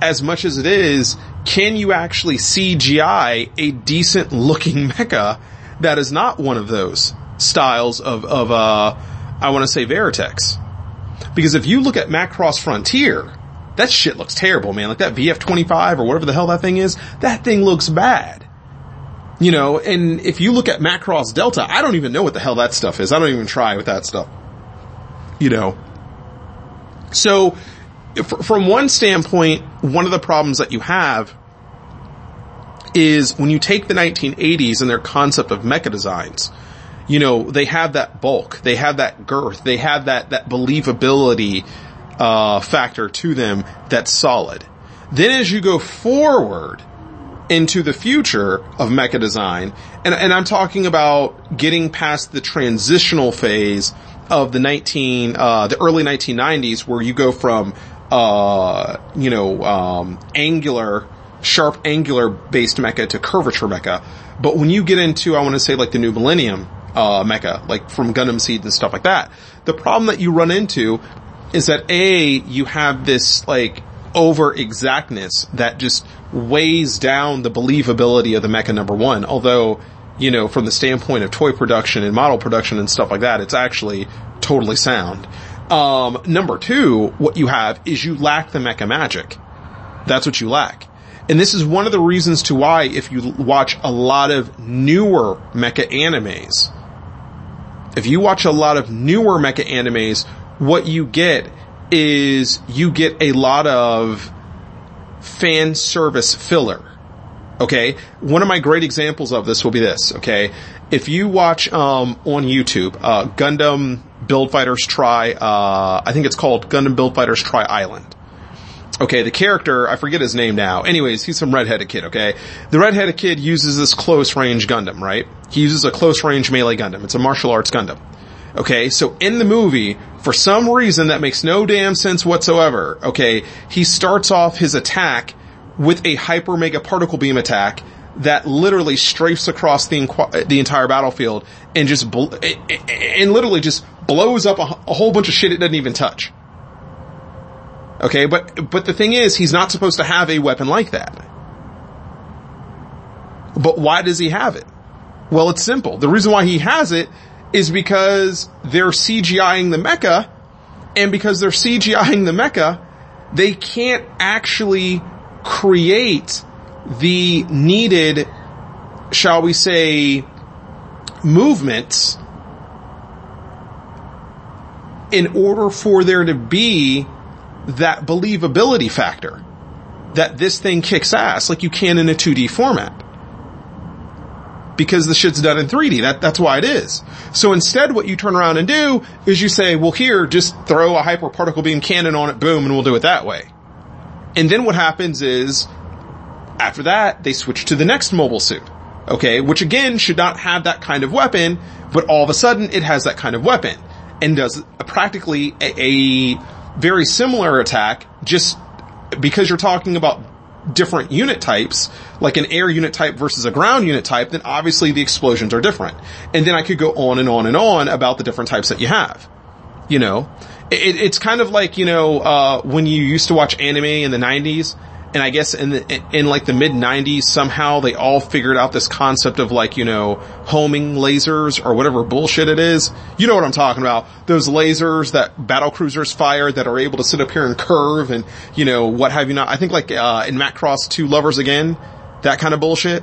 As much as it is, can you actually CGI a decent looking mecha that is not one of those styles of, of, uh, I want to say Veritech? Because if you look at Macross Frontier, that shit looks terrible, man. Like that VF-25 or whatever the hell that thing is, that thing looks bad. You know, and if you look at Macross Delta, I don't even know what the hell that stuff is. I don't even try with that stuff. You know. So, if, from one standpoint, one of the problems that you have is when you take the 1980s and their concept of mecha designs, you know, they have that bulk, they have that girth, they have that, that believability, uh, factor to them that's solid. Then as you go forward, into the future of mecha design. And, and I'm talking about getting past the transitional phase of the 19, uh, the early 1990s where you go from, uh, you know, um, angular, sharp angular based mecha to curvature mecha. But when you get into, I want to say like the new millennium, uh, mecha, like from Gundam Seed and stuff like that, the problem that you run into is that A, you have this like over exactness that just weighs down the believability of the mecha number one. Although you know, from the standpoint of toy production and model production and stuff like that, it's actually totally sound. Um, number two, what you have is you lack the mecha magic. That's what you lack. And this is one of the reasons to why if you watch a lot of newer mecha animes, if you watch a lot of newer mecha animes, what you get is you get a lot of fan service filler. Okay? One of my great examples of this will be this, okay? If you watch, um, on YouTube, uh, Gundam Build Fighters Try, uh, I think it's called Gundam Build Fighters Try Island. Okay, the character, I forget his name now. Anyways, he's some redheaded kid, okay? The redheaded kid uses this close range Gundam, right? He uses a close range melee Gundam. It's a martial arts Gundam. Okay, so in the movie, for some reason that makes no damn sense whatsoever, okay, he starts off his attack with a hyper mega particle beam attack that literally strafes across the the entire battlefield and just bl- and literally just blows up a, a whole bunch of shit it doesn't even touch. Okay, but but the thing is, he's not supposed to have a weapon like that. But why does he have it? Well, it's simple. The reason why he has it is because they're CGIing the mecha, and because they're CGIing the mecha, they can't actually create the needed, shall we say, movements in order for there to be that believability factor that this thing kicks ass like you can in a 2D format. Because the shit's done in 3D. That, that's why it is. So instead what you turn around and do is you say, well here, just throw a hyper particle beam cannon on it, boom, and we'll do it that way. And then what happens is, after that, they switch to the next mobile suit. Okay, which again should not have that kind of weapon, but all of a sudden it has that kind of weapon. And does a, practically a, a very similar attack, just because you're talking about different unit types, like an air unit type versus a ground unit type, then obviously the explosions are different. And then I could go on and on and on about the different types that you have. You know, it, it's kind of like, you know, uh, when you used to watch anime in the 90s, and I guess in the, in like the mid 90s, somehow they all figured out this concept of like, you know, homing lasers or whatever bullshit it is. You know what I'm talking about. Those lasers that battle cruisers fire that are able to sit up here and curve and, you know, what have you not. I think like, uh, in Macross 2 Lovers Again, that kind of bullshit.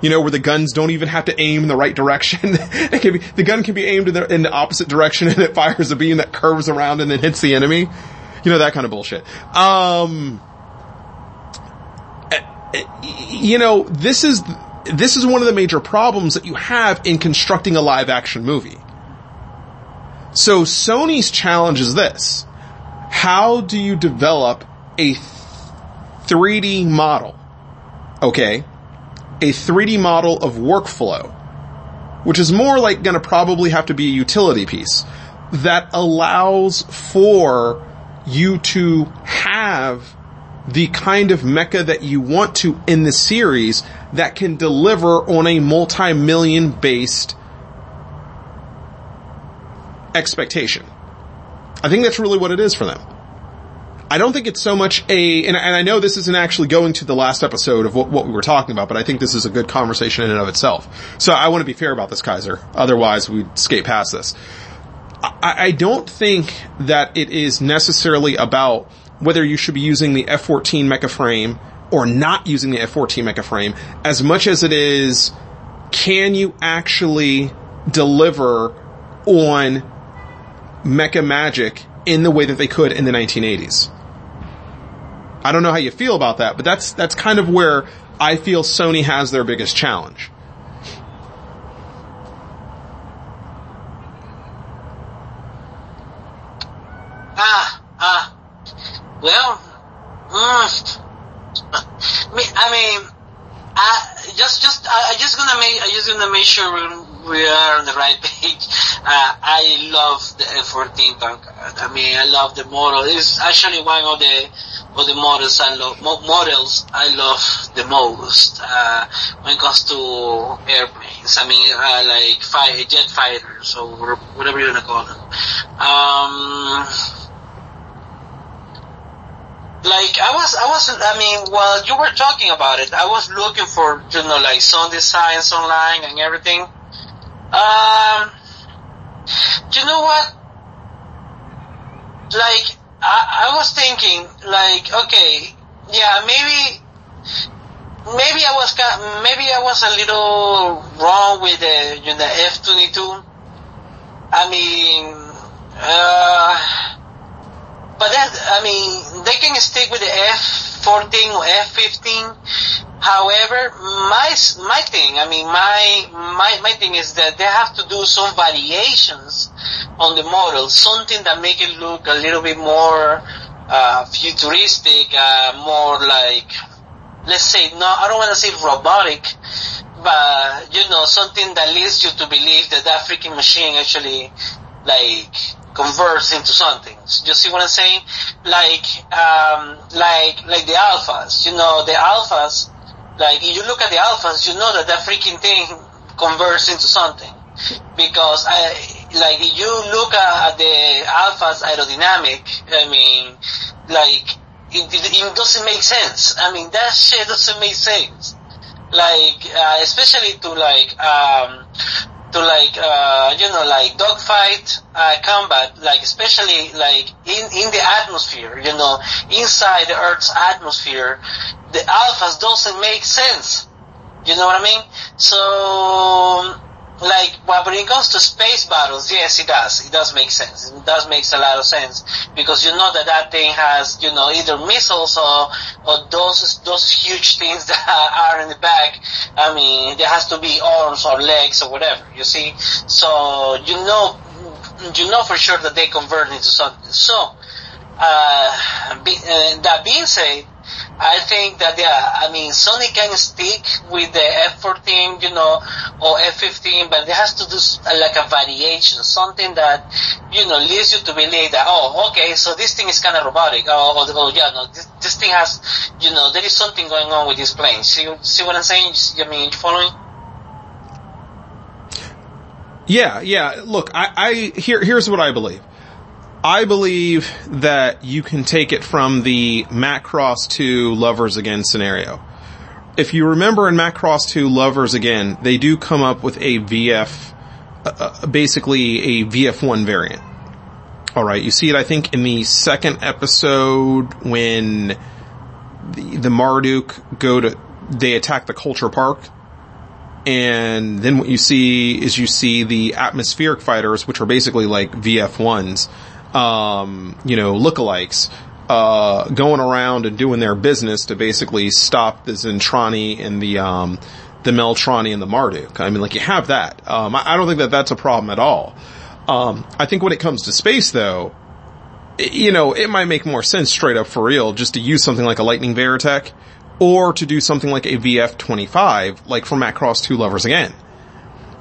You know, where the guns don't even have to aim in the right direction. be, the gun can be aimed in the, in the opposite direction and it fires a beam that curves around and then hits the enemy. You know, that kind of bullshit. Um, you know, this is, this is one of the major problems that you have in constructing a live action movie. So Sony's challenge is this. How do you develop a 3D model? Okay. A 3D model of workflow, which is more like gonna probably have to be a utility piece that allows for you to have the kind of mecha that you want to in the series that can deliver on a multi-million based expectation. I think that's really what it is for them. I don't think it's so much a, and, and I know this isn't actually going to the last episode of what, what, we were talking about, but I think this is a good conversation in and of itself. So I want to be fair about this, Kaiser. Otherwise we'd skate past this. I, I don't think that it is necessarily about whether you should be using the F14 mecha frame or not using the F14 mecha frame as much as it is, can you actually deliver on mecha magic in the way that they could in the 1980s? I don't know how you feel about that, but that's, that's kind of where I feel Sony has their biggest challenge. Ah, ah. Well, mm, I mean, I just, just, I just gonna make, I just gonna make sure we are on the right page. Uh, I love the F-14 tank. I mean, I love the model. It's actually one of the, of the models I love, models I love the most, uh, when it comes to airplanes. I mean, uh, like fight, jet fighters or whatever you wanna call them. Um, like I was, I was, I mean, while you were talking about it, I was looking for, you know, like some designs online and everything. Um, you know what? Like, I, I was thinking, like, okay, yeah, maybe, maybe I was, maybe I was a little wrong with the, you know, F22. I mean, uh, but that, I mean, they can stick with the F14 or F15. However, my, my thing, I mean, my, my, my thing is that they have to do some variations on the model, something that make it look a little bit more, uh, futuristic, uh, more like, let's say, no, I don't want to say robotic, but, you know, something that leads you to believe that that freaking machine actually, like, converts into something. You see what I'm saying? Like, um, like, like the alphas, you know, the alphas, like, if you look at the alphas, you know that that freaking thing converts into something. Because I, like, if you look at the alphas aerodynamic, I mean, like, it, it, it doesn't make sense. I mean, that shit doesn't make sense. Like, uh, especially to like, um, to like uh you know like dogfight uh combat like especially like in in the atmosphere you know inside the earth's atmosphere the alphas doesn't make sense. You know what i mean? So like well, when it comes to space battles yes it does. It does make sense. It does make a lot of sense. Because you know that that thing has you know either missiles or or those those huge things that are in the back. I mean there has to be arms or legs or whatever you see? So you know you know for sure that they convert into something. So uh, be, uh that being said I think that yeah, I mean Sony can stick with the F14, you know, or F15, but it has to do uh, like a variation, something that you know leads you to believe that oh, okay, so this thing is kind of robotic, or, or yeah, no, this, this thing has, you know, there is something going on with this plane. See, see what I'm saying? I mean, following? Yeah, yeah. Look, I, I here here's what I believe. I believe that you can take it from the Macross 2 Lovers Again scenario. If you remember in Macross 2 Lovers Again, they do come up with a VF, uh, uh, basically a VF1 variant. Alright, you see it I think in the second episode when the, the Marduk go to, they attack the culture park. And then what you see is you see the atmospheric fighters, which are basically like VF1s, um, you know, lookalikes, uh, going around and doing their business to basically stop the Zentradi and the, um, the Meltrandi and the Marduk. I mean, like you have that. Um, I, I don't think that that's a problem at all. Um, I think when it comes to space though, it, you know, it might make more sense straight up for real just to use something like a Lightning Veritech or to do something like a VF-25, like from Macross 2 Lovers Again.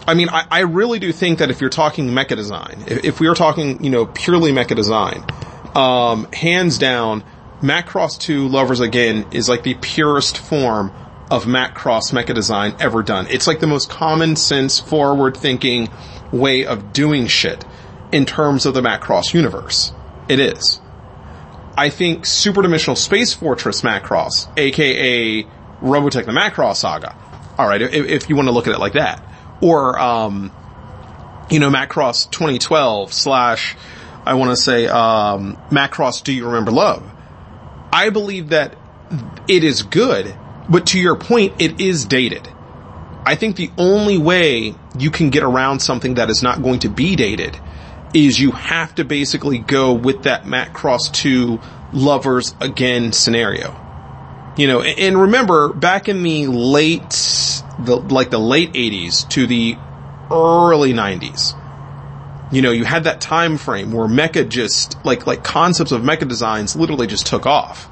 I mean, I, I, really do think that if you're talking mecha design, if, if we are talking, you know, purely mecha design, um, hands down, Macross 2 Lovers Again is like the purest form of Macross mecha design ever done. It's like the most common sense, forward thinking way of doing shit in terms of the Macross universe. It is. I think Super Dimensional Space Fortress Macross, aka Robotech the Macross Saga. Alright, if, if you want to look at it like that or um, you know Macross 2012 slash I want to say um, Macross Do You Remember Love. I believe that it is good, but to your point, it is dated. I think the only way you can get around something that is not going to be dated is you have to basically go with that Macross 2 lovers again scenario. You know, and remember back in the late the like the late 80s to the early 90s. You know, you had that time frame where mecha just like like concepts of mecha designs literally just took off.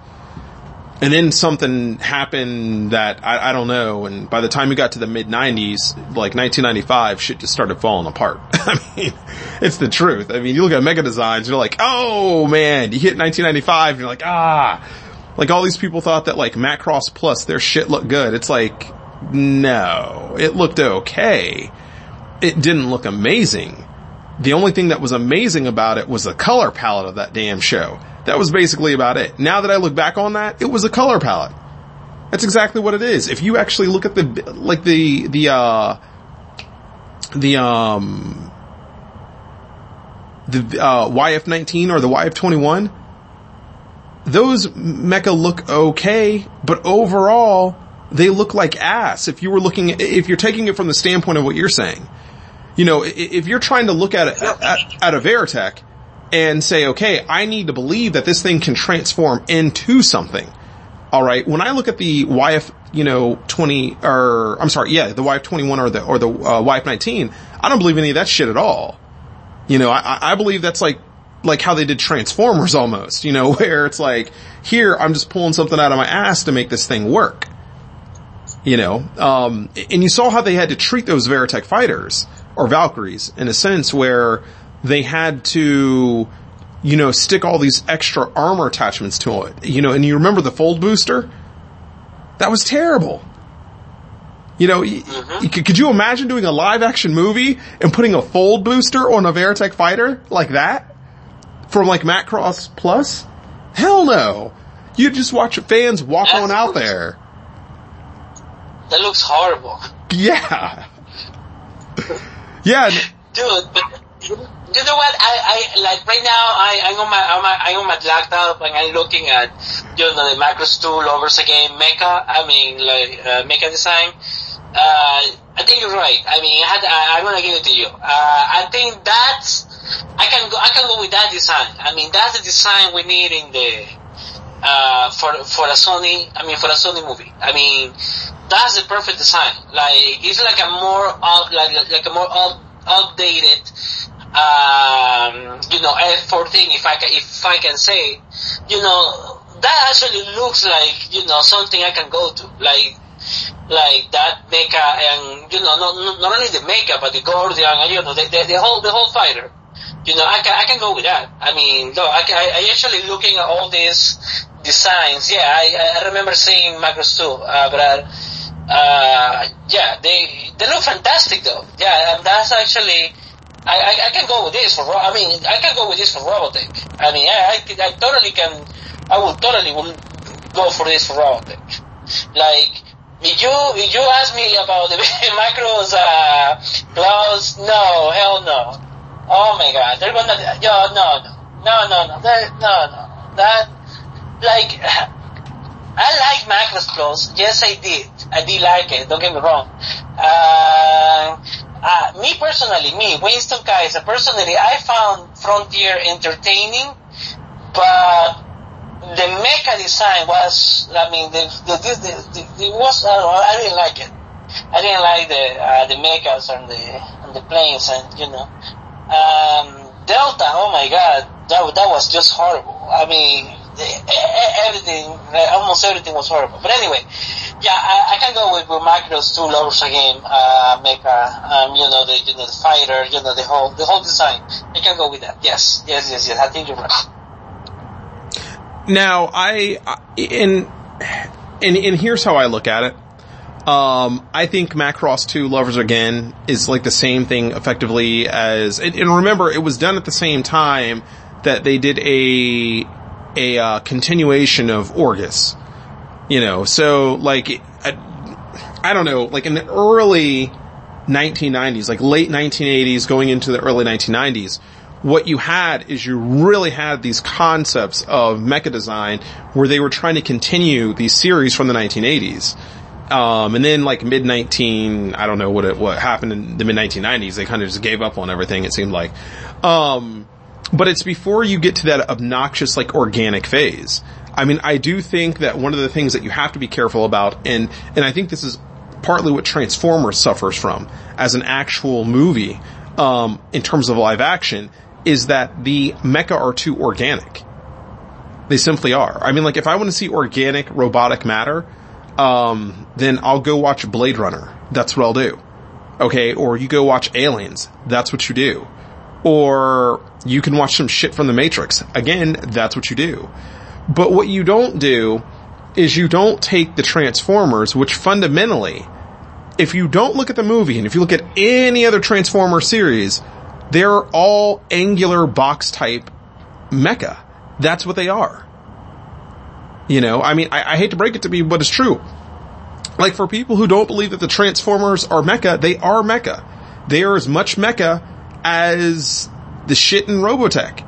And then something happened that I, I don't know, and by the time you got to the mid 90s, like 1995, shit just started falling apart. I mean, it's the truth. I mean, you look at mecha designs, you're like, oh man, you hit 1995, and you're like, ah, like all these people thought that like Macross Plus, their shit looked good. It's like, no, it looked okay. It didn't look amazing. The only thing that was amazing about it was the color palette of that damn show. That was basically about it. Now that I look back on that, it was a color palette. That's exactly what it is. If you actually look at the, like the, the, uh, the, um, the, uh, YF-19 or the YF-21, those mecha look okay, but overall, they look like ass if you were looking, if you're taking it from the standpoint of what you're saying. You know, if you're trying to look at it, at, at a Veritech and say, okay, I need to believe that this thing can transform into something. Alright, when I look at the YF, you know, 20, or, I'm sorry, yeah, the YF21 or the, or the, uh, YF19, I don't believe any of that shit at all. You know, I, I believe that's like, like how they did Transformers almost, you know, where it's like, here, I'm just pulling something out of my ass to make this thing work. You know, um, and you saw how they had to treat those Veritech fighters, or Valkyries, in a sense where they had to, you know, stick all these extra armor attachments to it. You know, and you remember the fold booster? That was terrible. You know, could could you imagine doing a live action movie and putting a fold booster on a Veritech fighter like that? From like Macross Plus? Hell no. You just watch fans walk on out there. That looks horrible. Yeah. Yeah. Dude, but you know what? I, I like right now. I I'm on my I'm, I'm on my laptop and I'm looking at you know the Macross 2 lovers again mecha. I mean like uh, mecha design. Uh, I think you're right. I mean, I had, I, I'm gonna give it to you. Uh, I think that's I can go I can go with that design. I mean, that's the design we need in the uh, for for a Sony. I mean, for a Sony movie. I mean, that's the perfect design. Like it's like a more up, like like a more up, updated, um, you know, F14. If I can, if I can say, you know, that actually looks like you know something I can go to. Like like that mecha and you know not not only the mecha but the Guardian and you know the, the, the whole the whole fighter. You know, I can I can go with that. I mean, no, I, I, I actually looking at all these designs. Yeah, I, I remember seeing Macross too, uh, but uh, uh, yeah, they they look fantastic though. Yeah, and that's actually. I, I, I can go with this for I mean I can go with this for Robotech. I mean I, I, I totally can I would totally will go for this for Robotech. Like if you if you ask me about the Macross uh gloves, no, hell no. Oh my god, they're gonna yo no no no no no that, no no that like I like Macross clothes. Yes, I did. I did like it. Don't get me wrong. Uh, uh, me personally, me, Winston Kaiser, personally, I found Frontier entertaining, but the mecha design was, I mean, the, the, the, the, was, I didn't like it. I didn't like the, uh, the mechas and the, and the planes and, you know, um, Delta, oh my god, that, that was just horrible. I mean, everything, almost everything was horrible. But anyway, yeah, I, I can go with, with Macross two lovers again, uh, mecha, um, you know, the, you know, the fighter, you know, the whole, the whole design. I can go with that. Yes, yes, yes, yes. I think you're right. Now, I, I- and, and, and here's how I look at it. Um, I think Macross 2 Lovers Again is like the same thing effectively as, and, and remember, it was done at the same time that they did a, a, uh, continuation of Orguss. You know, so like, I, I don't know, like in the early 1990s, like late 1980s going into the early 1990s, what you had is you really had these concepts of mecha design where they were trying to continue these series from the 1980s. Um, and then like mid 19, I don't know what it, what happened in the mid 1990s. They kind of just gave up on everything, it seemed like. Um, but it's before you get to that obnoxious like organic phase. I mean, I do think that one of the things that you have to be careful about, and, and I think this is partly what Transformers suffers from as an actual movie, um, in terms of live action, is that the mecha are too organic. They simply are. I mean, like, if I want to see organic robotic matter, um, then I'll go watch Blade Runner. That's what I'll do. Okay, or you go watch Aliens. That's what you do. Or you can watch some shit from the Matrix. Again, that's what you do. But what you don't do is you don't take the Transformers, which fundamentally, if you don't look at the movie and if you look at any other Transformer series, they're all angular box type mecha. That's what they are. You know, I mean, I, I hate to break it to be, but it's true. Like for people who don't believe that the Transformers are mecha, they are mecha. They are as much mecha as the shit in Robotech.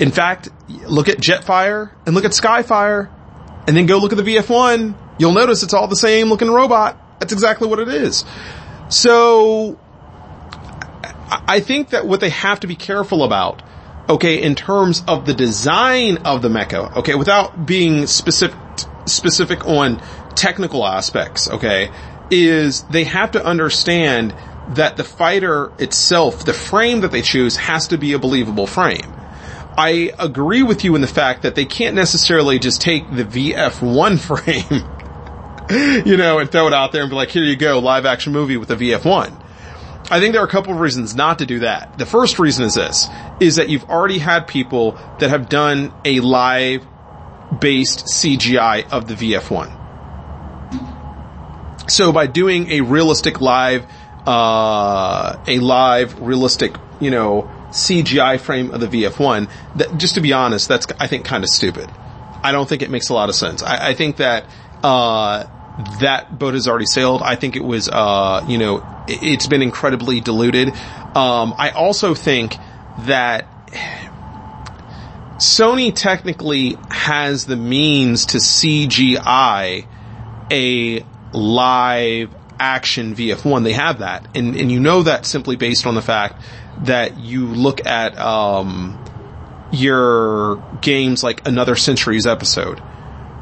In fact, look at Jetfire and look at Skyfire and then go look at the VF1. You'll notice it's all the same looking robot. That's exactly what it is. So I think that what they have to be careful about, okay, in terms of the design of the mecha, okay, without being specific, specific on technical aspects, okay, is they have to understand that the fighter itself, the frame that they choose has to be a believable frame. I agree with you in the fact that they can't necessarily just take the VF1 frame, you know, and throw it out there and be like, here you go, live action movie with the VF1. I think there are a couple of reasons not to do that. The first reason is this, is that you've already had people that have done a live based CGI of the VF1. So by doing a realistic live, uh, a live realistic, you know, CGI frame of the VF1, that, just to be honest, that's, I think, kind of stupid. I don't think it makes a lot of sense. I, I think that, uh, that boat has already sailed. I think it was, uh, you know, it's been incredibly diluted. Um, I also think that Sony technically has the means to CGI a live action VF1. They have that. And, and you know that simply based on the fact that you look at, um, your games like Another Century's episode,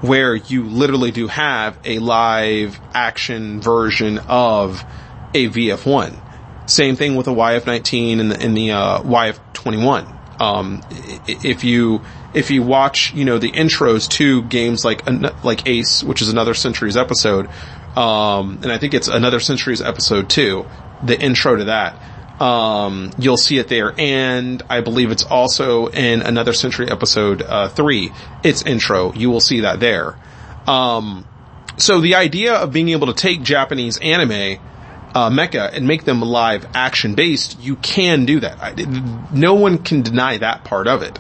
where you literally do have a live action version of a VF1. Same thing with a YF19 and the, and the uh, YF21. Um, if you if you watch, you know, the intros to games like like Ace, which is another Centuries episode, um, and I think it's another Centuries episode too, the intro to that. Um, you'll see it there, and I believe it's also in another Century episode uh, three. Its intro, you will see that there. Um, so the idea of being able to take Japanese anime uh, mecha and make them live action based, you can do that. I, no one can deny that part of it.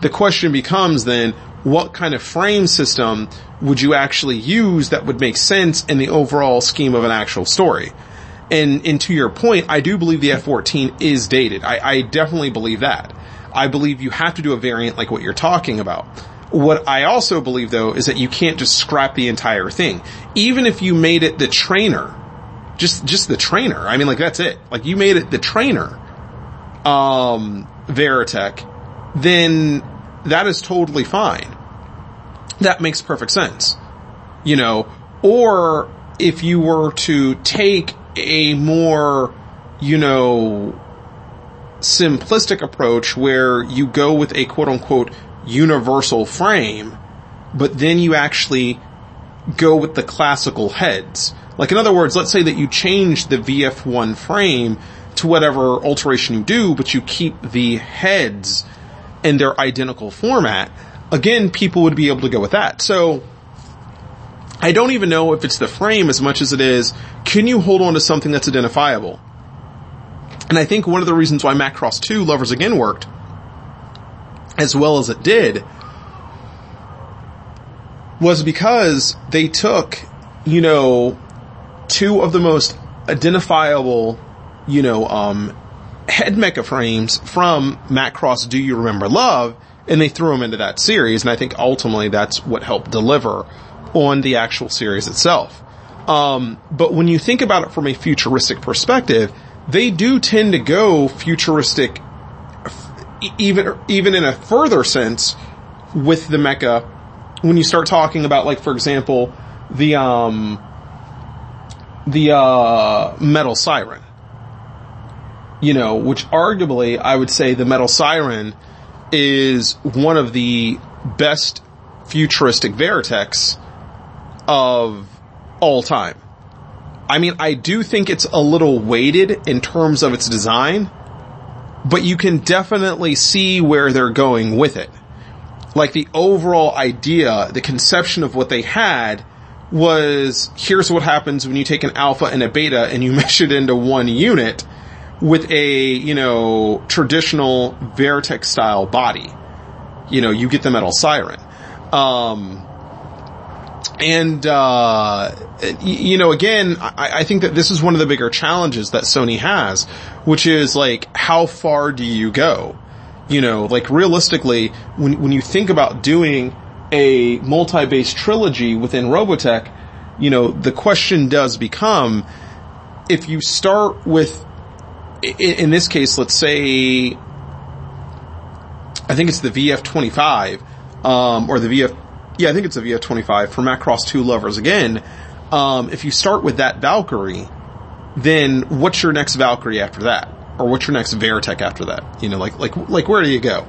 The question becomes then, what kind of frame system would you actually use that would make sense in the overall scheme of an actual story? And, and to your point, I do believe the F-14 is dated. I, I definitely believe that. I believe you have to do a variant like what you're talking about. What I also believe though is that you can't just scrap the entire thing. Even if you made it the trainer, just, just the trainer. I mean, like that's it. Like you made it the trainer, um, Veritech, then that is totally fine. That makes perfect sense. You know, or if you were to take a more, you know, simplistic approach where you go with a quote unquote universal frame, but then you actually go with the classical heads. Like in other words, let's say that you change the VF1 frame to whatever alteration you do, but you keep the heads in their identical format. Again, people would be able to go with that. So, I don't even know if it's the frame as much as it is, can you hold on to something that's identifiable? And I think one of the reasons why Macross 2 Lovers Again worked as well as it did was because they took, you know, two of the most identifiable, you know, um, head mecha frames from Macross Do You Remember Love and they threw them into that series and I think ultimately that's what helped deliver on the actual series itself. Um, but when you think about it from a futuristic perspective, they do tend to go futuristic even even in a further sense with the mecha when you start talking about like for example the um the uh metal siren. You know which arguably i would say the metal siren is one of the best futuristic veritechs of all time. I mean i do think it's a little weighted in terms of its design but you can definitely see where they're going with it. Like the overall idea, the conception of what they had was here's what happens when you take an alpha and a beta and you mesh it into one unit with a, you know, traditional Veritech style body. you know, you get the metal siren. Um, and, uh, you know, again, I, I think that this is one of the bigger challenges that Sony has, which is like, how far do you go? You know, like realistically, when, when you think about doing a multi-base trilogy within Robotech, you know, the question does become, if you start with, in this case, let's say, I think it's the VF25, um, or the VF, yeah, I think it's the VF25 for Macross 2 Lovers again. Um, if you start with that Valkyrie, then what's your next Valkyrie after that? Or what's your next Veritech after that? You know, like, like, like where do you go?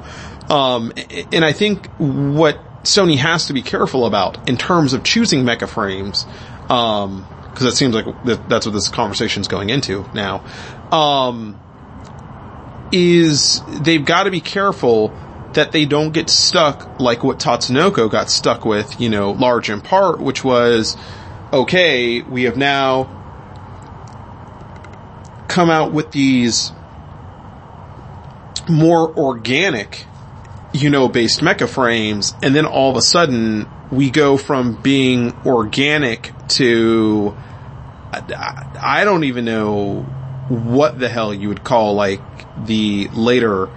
Um, and I think what Sony has to be careful about in terms of choosing mecha frames, um, cause it seems like that, that's what this conversation is going into now, um, is they've got to be careful that they don't get stuck like what Tatsunoko got stuck with, you know, large in part, which was, okay, we have now come out with these more organic, you know, based mecha frames, and then all of a sudden we go from being organic to, I, don't even know what the hell you would call like the later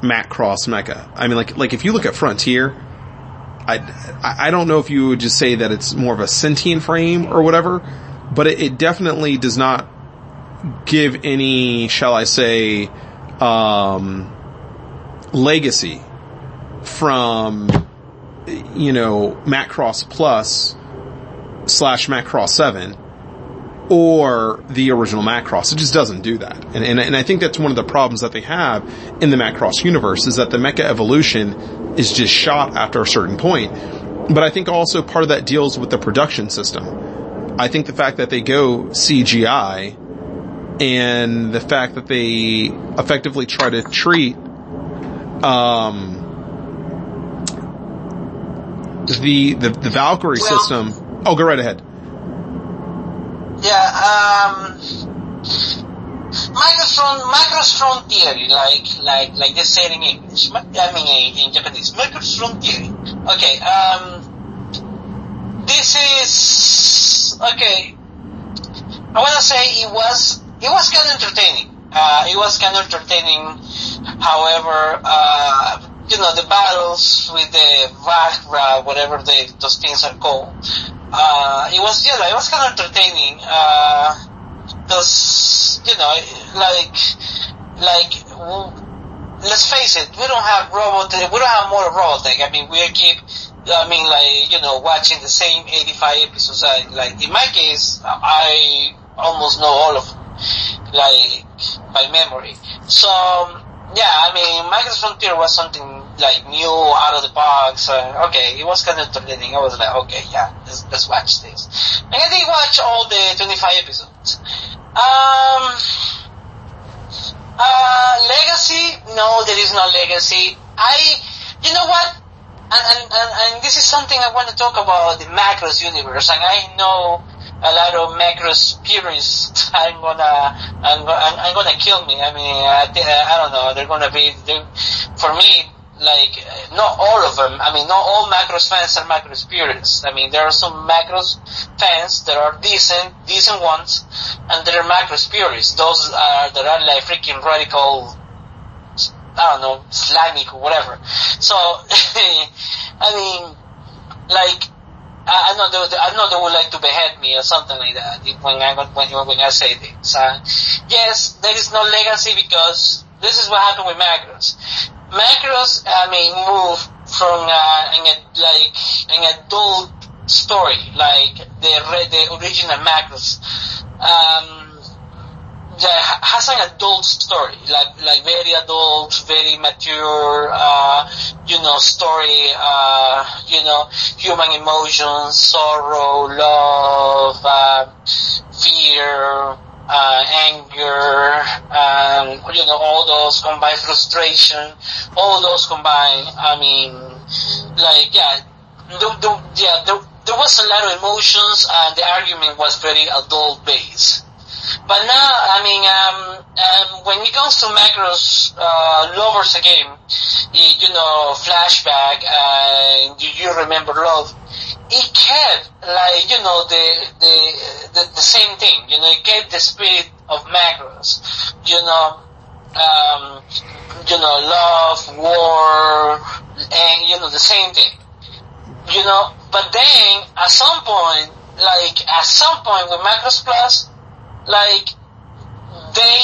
Macross mecha. I mean, like, like if you look at Frontier, I, I don't know if you would just say that it's more of a sentient frame or whatever, but it, it definitely does not give any, shall I say, um, legacy from, you know, Macross Plus slash Macross 7 or the original Macross. It just doesn't do that. And, and, and I think that's one of the problems that they have in the Macross universe is that the mecha evolution is just shot after a certain point. But I think also part of that deals with the production system. I think the fact that they go CGI and the fact that they effectively try to treat, um, the, the, the Valkyrie Well- system. Oh, go right ahead. Yeah, um, Micro's, front, Micro's Frontier, like, like, like they say it in English. I mean, in, in Japanese. Micro's Frontier. Okay, um, this is, okay, I wanna say it was, it was kind of entertaining. Uh, it was kind of entertaining. However, uh, you know, the battles with the Vajra, whatever those things are called, uh, it was, yeah, it was kind of entertaining, uh, cause, you know, like, like, let's face it, we don't have robot, we don't have more Robotech. I mean, we keep, I mean, like, you know, watching the same 85 episodes. I, like, in my case, I almost know all of them, like, by memory. So, yeah, I mean, Microsoft Frontier was something, like, new, out of the box. Uh, okay, it was kind of entertaining. I was like, okay, yeah, let's, let's watch this. And I did watch all the 25 episodes. Um, uh, legacy? No, there is no legacy. I, you know what? And, and, and, and this is something I want to talk about the Macross universe, and I know a lot of Macross purists I'm gonna, I'm, I'm, gonna kill me. I mean, I, I don't know, they're gonna be, for me, like, not all of them, I mean, not all Macross fans are Macross purists. I mean, there are some Macross fans that are decent, decent ones, and there are Macross purists. Those are, that are like freaking radical I don't know, Islamic or whatever. So, I mean, like, I I know they, I know they would like to behead me or something like that when I when, when I say this. Uh, yes, there is no legacy because this is what happened with Macross. Macross, I mean, moved from uh, a, like an adult story, like the the original Macross. Um, ha- has an adult story, like like very adult, very mature, uh, you know, story, uh, you know, human emotions, sorrow, love, uh, fear, uh, anger, um, you know, all those combined frustration, all those combined. I mean, like yeah, the, the, yeah, there, there was a lot of emotions, and the argument was very adult based. But now, I mean, um, um, when it comes to Macross, uh, lovers again, you, know, flashback, uh, you, you remember love, it kept, like, you know, the, the, the, the same thing, you know, it kept the spirit of Macross, you know, um, you know, love, war, and, you know, the same thing you know, but then at some point, like at some point with Macross Plus, like they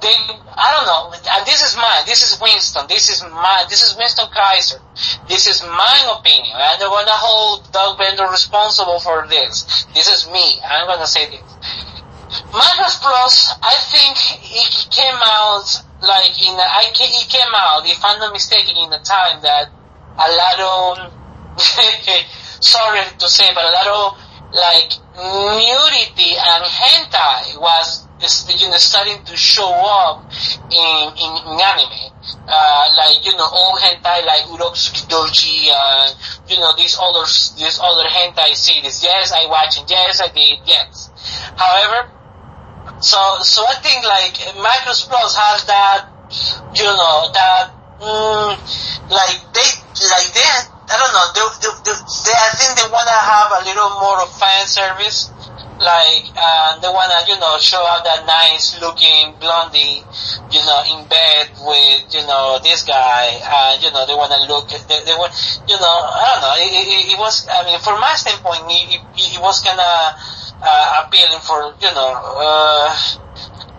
they I don't know, and this is mine, this is Winston, this is my this is Winston Kaiser, this is my opinion. I don't wanna hold Doug Bender responsible for this. This is me. I'm gonna say this. Macross Plus, I think it came out like in a, I it came out, if I'm not mistaken, in the time that a lot of sorry to say, but a lot of like nudity and hentai was you know starting to show up in in, in anime. Uh, like you know old hentai like Urotsuki Doji and you know these other these other hentai series. Yes, I watched it. Yes, I did. Yes. However, so so I think like Macross Plus has that you know that mm, like they like they I don't know. They, they, they, they, I think they want to have a little more of fan service. Like, uh, they want to, you know, show out that nice looking blondie, you know, in bed with, you know, this guy. And, you know, they want to look, they, they want, you know, I don't know. It, it, it was, I mean, from my standpoint, it, it, it was kind of, uh, appealing for, you know, uh,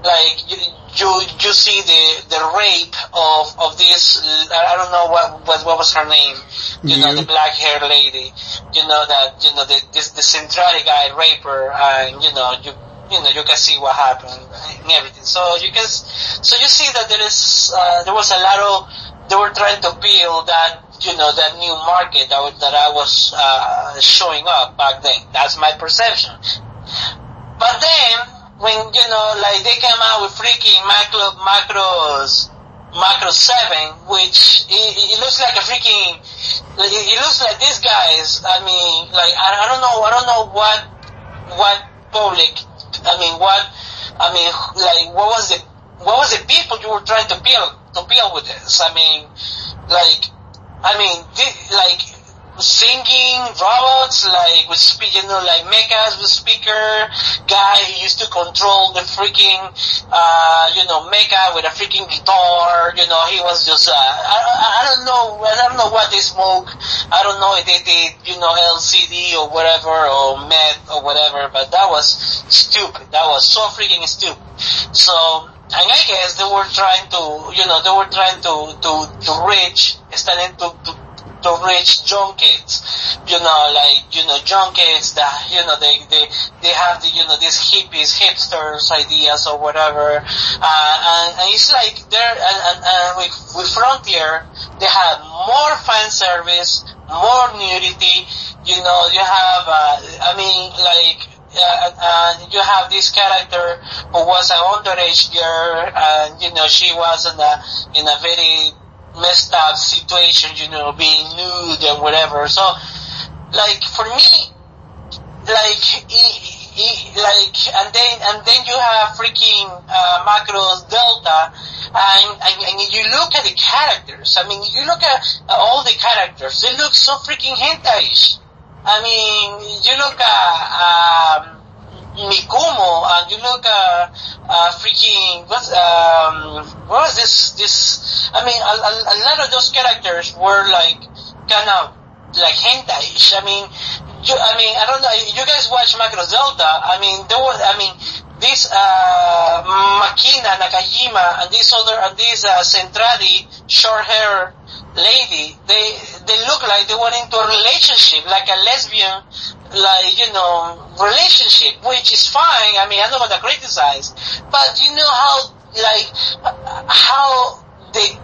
like, you, you you see the the rape of of this I don't know what what, what was her name. You know the black haired lady. You know that you know the this the Zentradi guy rape her and you know you you know you can see what happened and everything. So you can so you see that there is uh, there was a lot of they were trying to build that you know that new market that that I was uh, showing up back then. That's my perception. But then when you know like they came out with freaking macro Macross macro seven, which it, it looks like a freaking it looks like these guys. I mean, like I, I don't know, I don't know what what public. I mean, what I mean, like what was the what was the people you were trying to build to build with this? I mean, like I mean, this, like singing robots, like with speak, you know, like mechas with speaker guy. He used to control the freaking, uh, you know, mecha with a freaking guitar. You know, he was just, uh, I, I don't know, I don't know what they smoke. I don't know if they did, you know, LCD or whatever, or meth or whatever, but that was stupid. That was so freaking stupid. So, and I guess they were trying to, you know, they were trying to, to, to reach, starting to, to to reach young kids. You know, like, you know, young kids that, you know, they, they, they have the, you know, these hippies, hipsters ideas or whatever. Uh, and, and it's like they're, and, and, and with, with Frontier, they have more fan service, more nudity, you know, you have, uh, I mean, like, uh, uh, you have this character who was an underage girl, and you know she was in a in a very messed up situation, you know, being nude and whatever. So, like for me, like like and then and then you have freaking uh, Macross Delta, and, and and you look at the characters. I mean, you look at all the characters; they look so freaking hentai-ish. I mean, you look at. Um, Mikumo, and you look at uh, freaking what um what was this this I mean a, a, a lot of those characters were like kind of like hentai I mean you, I mean I don't know you guys watch Macross Delta I mean there was I mean this uh Makina Nakajima and this other and this uh, short hair lady they they look like they were into a relationship like a lesbian like, you know, relationship, which is fine. I mean, I'm not gonna criticize, but you know how, like, how they,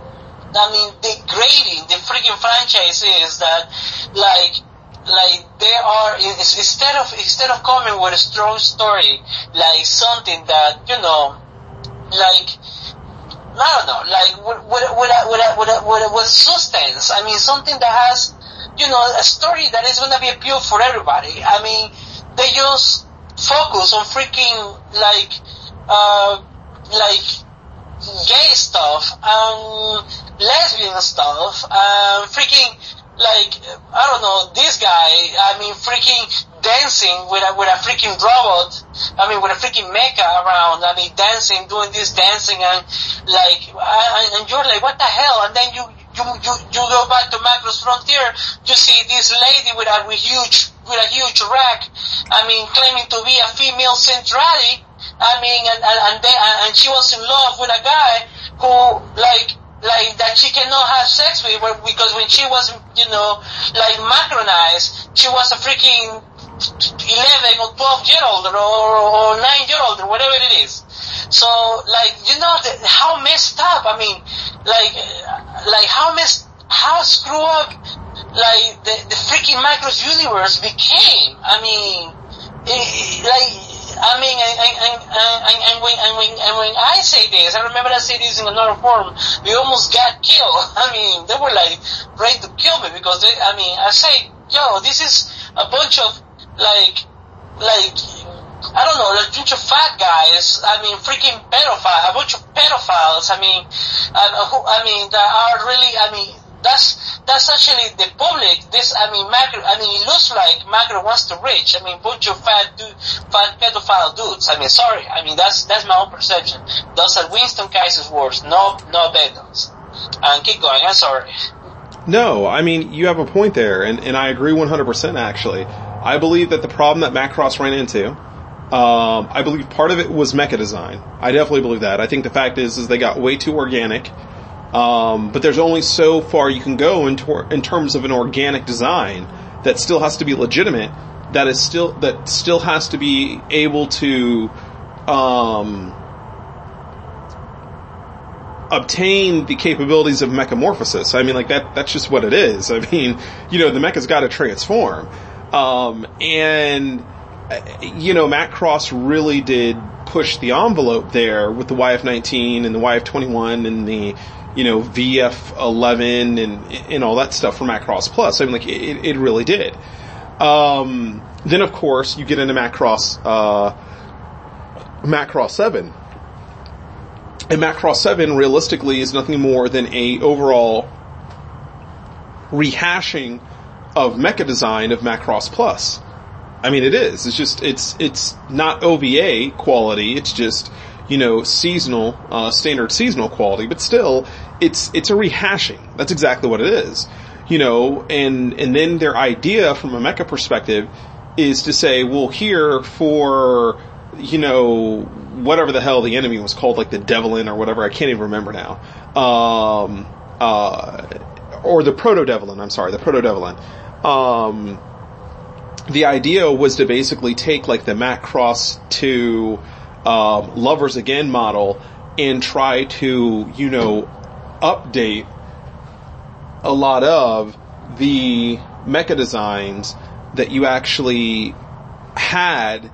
I mean, degrading the freaking franchise is that, like, like they are instead of instead of coming with a strong story, like something that you know, like I don't know, like with with with with with, with, substance. I mean, something that has you know, a story that is gonna be appeal for everybody. I mean, they just focus on freaking like uh, like gay stuff, um, lesbian stuff, um, freaking like I don't know this guy. I mean, freaking dancing with a with a freaking robot. I mean, with a freaking mecha around. I mean, dancing, doing this dancing, and like, I, and you're like, what the hell? And then you you you you go back to Macross Frontier. You see this lady with a with huge with a huge rack. I mean, claiming to be a female Zentradi. I mean, and and and, they, and she was in love with a guy who like like that she cannot have sex with her because when she was, you know, like macronized, she was a freaking 11 or 12 year old or, or 9 year old or whatever it is. So, like, you know, the, how messed up, I mean, like, like how messed, how screw up, like, the, the freaking Macross universe became. I mean, it, like, I mean, and, and, and, and, when, and, when, and when I say this, I remember I say this in another forum, we almost got killed. I mean, they were like ready to kill me because they, I mean, I say, yo, this is a bunch of like, like, I don't know, a bunch of fat guys, I mean, freaking pedophiles, a bunch of pedophiles, I mean, and uh, who, I mean, that are really, I mean, that's, that's actually the public, this, I mean, Macro, I mean, it looks like Macro wants to reach, I mean, bunch of fat, dude, fat pedophile dudes, I mean, sorry, I mean, that's, that's my own perception. Those are Winston Kaiser's words, no, no Bedon's. And keep going, I'm sorry. No, I mean, you have a point there, and, and I agree 100% actually. I believe that the problem that Macross ran into, um, I believe part of it was mecha design. I definitely believe that. I think the fact is, is they got way too organic. Um, but there's only so far you can go in, tor- in terms of an organic design that still has to be legitimate. That is still that still has to be able to um, obtain the capabilities of mechamorphosis. I mean, like that. That's just what it is. I mean, you know, the mecha's got to transform. Um, and, you know, Macross really did push the envelope there with the YF-19 and the YF-21 and the, you know, VF-11 and, and all that stuff for Macross Plus. I mean, like, it, it really did. Um, then of course you get into Macross, uh, Macross 7. And Macross 7 realistically is nothing more than a overall rehashing of mecha design of Macross Plus. I mean, it is. It's just it's it's not OVA quality. It's just you know seasonal, uh, standard seasonal quality. But still, it's it's a rehashing. That's exactly what it is. You know, and and then their idea from a mecha perspective is to say, well, here for you know whatever the hell the enemy was called, like the Deviln or whatever. I can't even remember now. Um, uh, or the Protodeviln. I'm sorry, the Protodeviln um, the idea was to basically take like the Macross to um, Lovers Again model and try to, you know, update a lot of the mecha designs that you actually had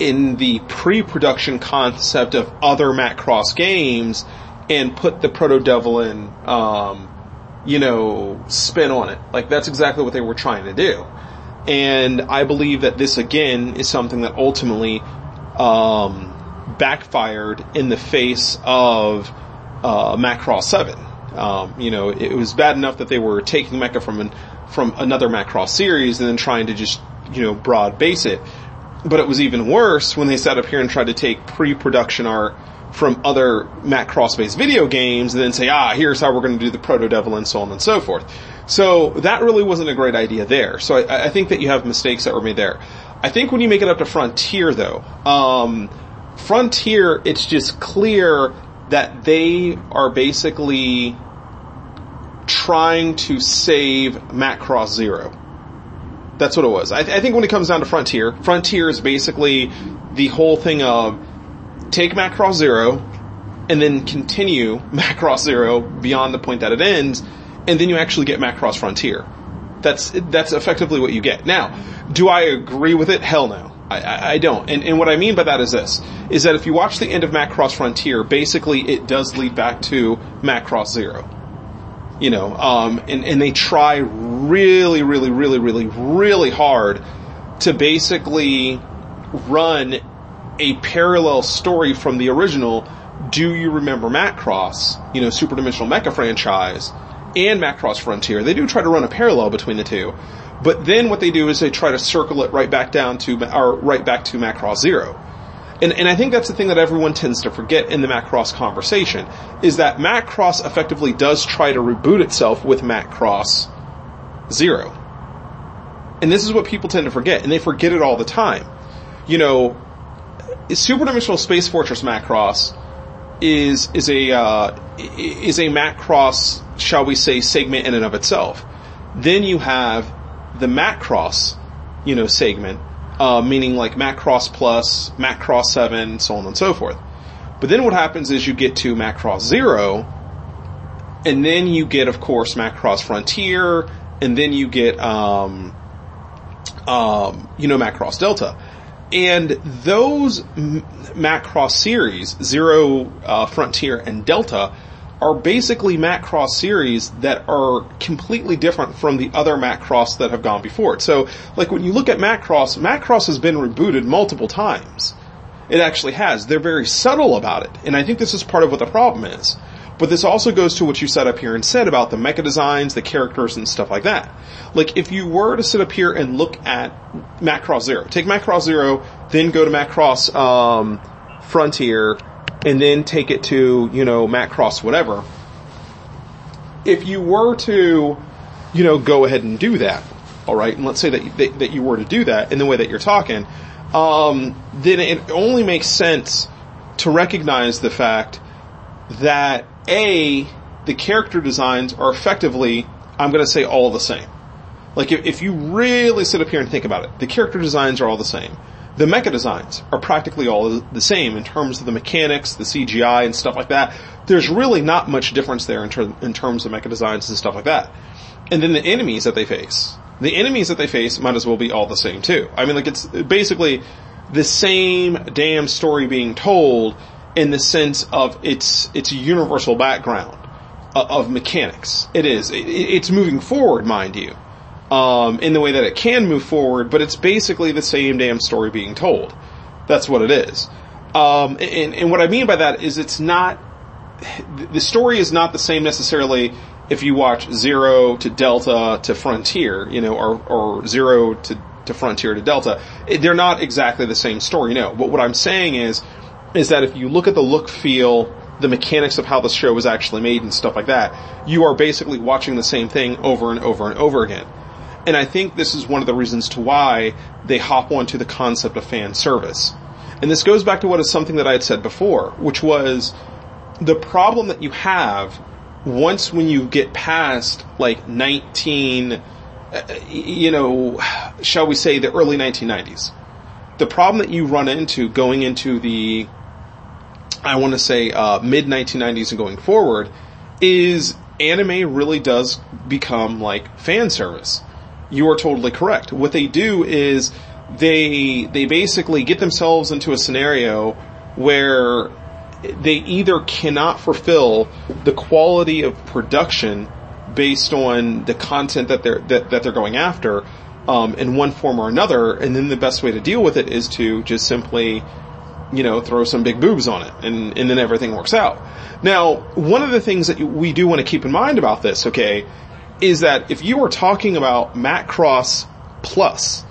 in the pre-production concept of other Macross games and put the Protodeviln um, you know, spin on it. Like that's exactly what they were trying to do. And I believe that this again is something that ultimately um, backfired in the face of uh, Macross 7. Um, you know, it was bad enough that they were taking Mecha from an, from another Macross series and then trying to just, you know, broad base it. But it was even worse when they sat up here and tried to take pre-production art from other Macross based video games and then say, ah, here's how we're going to do the Proto Devil and so on and so forth. So that really wasn't a great idea there. So I, I, think that you have mistakes that were made there. I think when you make it up to Frontier though, um, Frontier, it's just clear that they are basically trying to save Macross Zero. That's what it was. I, th- I think when it comes down to Frontier, Frontier is basically the whole thing of take Macross Zero, and then continue Macross Zero beyond the point that it ends, and then you actually get Macross Frontier. That's that's effectively what you get. Now, do I agree with it? Hell no. I, I, don't. And, and what I mean by that is this, is that if you watch the end of Macross Frontier, basically it does lead back to Macross Zero. You know, um, and, and they try really, really, really, really, really hard to basically run a parallel story from the original, Do You Remember Macross, you know, Super Dimensional Mecha franchise, and Macross Frontier. They do try to run a parallel between the two. But then what they do is they try to circle it right back down to, or right back to Macross Zero. And, and I think that's the thing that everyone tends to forget in the Macross conversation, is that Macross effectively does try to reboot itself with Macross Zero. And this is what people tend to forget, and they forget it all the time. You know, Super Dimensional Space Fortress Macross is is a uh, is a Macross, shall we say, segment in and of itself. Then you have the Macross, you know, segment, uh, meaning like Macross Plus, Macross Seven, so on and so forth. But then what happens is you get to Macross Zero, and then you get, of course, Macross Frontier, and then you get, um, um, you know, Macross Delta. And those Macross series, Zero, uh, Frontier, and Delta, are basically Macross series that are completely different from the other Macross that have gone before it. So, like when you look at Macross, Macross has been rebooted multiple times. It actually has. They're very subtle about it, and I think this is part of what the problem is. But this also goes to what you set up here and said about the mecha designs, the characters, and stuff like that. Like, if you were to sit up here and look at Macross Zero, take Macross Zero, then go to Macross um, Frontier, and then take it to, you know, Macross whatever. If you were to, you know, go ahead and do that, alright, and let's say that, that, that you were to do that in the way that you're talking, um, then it only makes sense to recognize the fact that A, the character designs are effectively, I'm gonna say all the same. Like if, if you really sit up here and think about it, the character designs are all the same. The mecha designs are practically all the same in terms of the mechanics, the CGI and stuff like that. There's really not much difference there in, ter- in terms of mecha designs and stuff like that. And then the enemies that they face. The enemies that they face might as well be all the same too. I mean like it's basically the same damn story being told in the sense of its, its universal background of, of mechanics. It is. It's moving forward, mind you um, in the way that it can move forward, but it's basically the same damn story being told. That's what it is. Um, and, and what I mean by that is it's not, the story is not the same necessarily if you watch Zero to Delta to Frontier, you know, or, or Zero to, to Frontier to Delta. They're not exactly the same story, no. But what I'm saying is, is that if you look at the look, feel, the mechanics of how the show was actually made and stuff like that, you are basically watching the same thing over and over and over again. And I think this is one of the reasons to why they hop onto the concept of fan service. And this goes back to what is something that I had said before, which was the problem that you have once when you get past like 19, uh, you know, shall we say the early 1990s. The problem that you run into going into the, I want to say, uh, mid 1990s and going forward is anime really does become like fan service you are totally correct. What they do is they they basically get themselves into a scenario where they either cannot fulfill the quality of production based on the content that they're that, that they're going after um, in one form or another, and then the best way to deal with it is to just simply you know, throw some big boobs on it and, and then everything works out. Now, one of the things that we do want to keep in mind about this, okay, is that if you are talking about Macross Plus,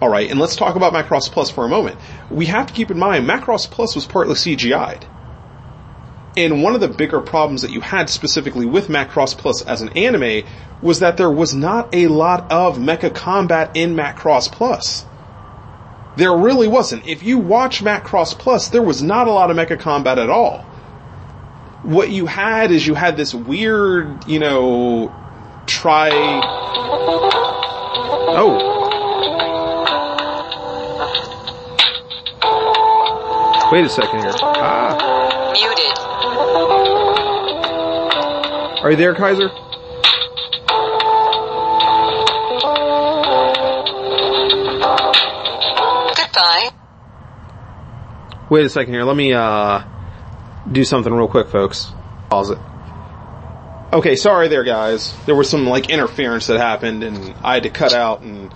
all right, and let's talk about Macross Plus for a moment. We have to keep in mind Macross Plus was partly CGI'd. And one of the bigger problems that you had specifically with Macross Plus as an anime was that there was not a lot of mecha combat in Macross Plus. There really wasn't. If you watch Macross Plus, there was not a lot of mecha combat at all. What you had is you had this weird, you know, try. Oh. Wait a second here. Ah. Muted. Are you there, Kaiser? Goodbye. Wait a second here. Let me uh do something real quick, folks. Pause it. Okay, sorry there, guys. There was some like interference that happened, and I had to cut out and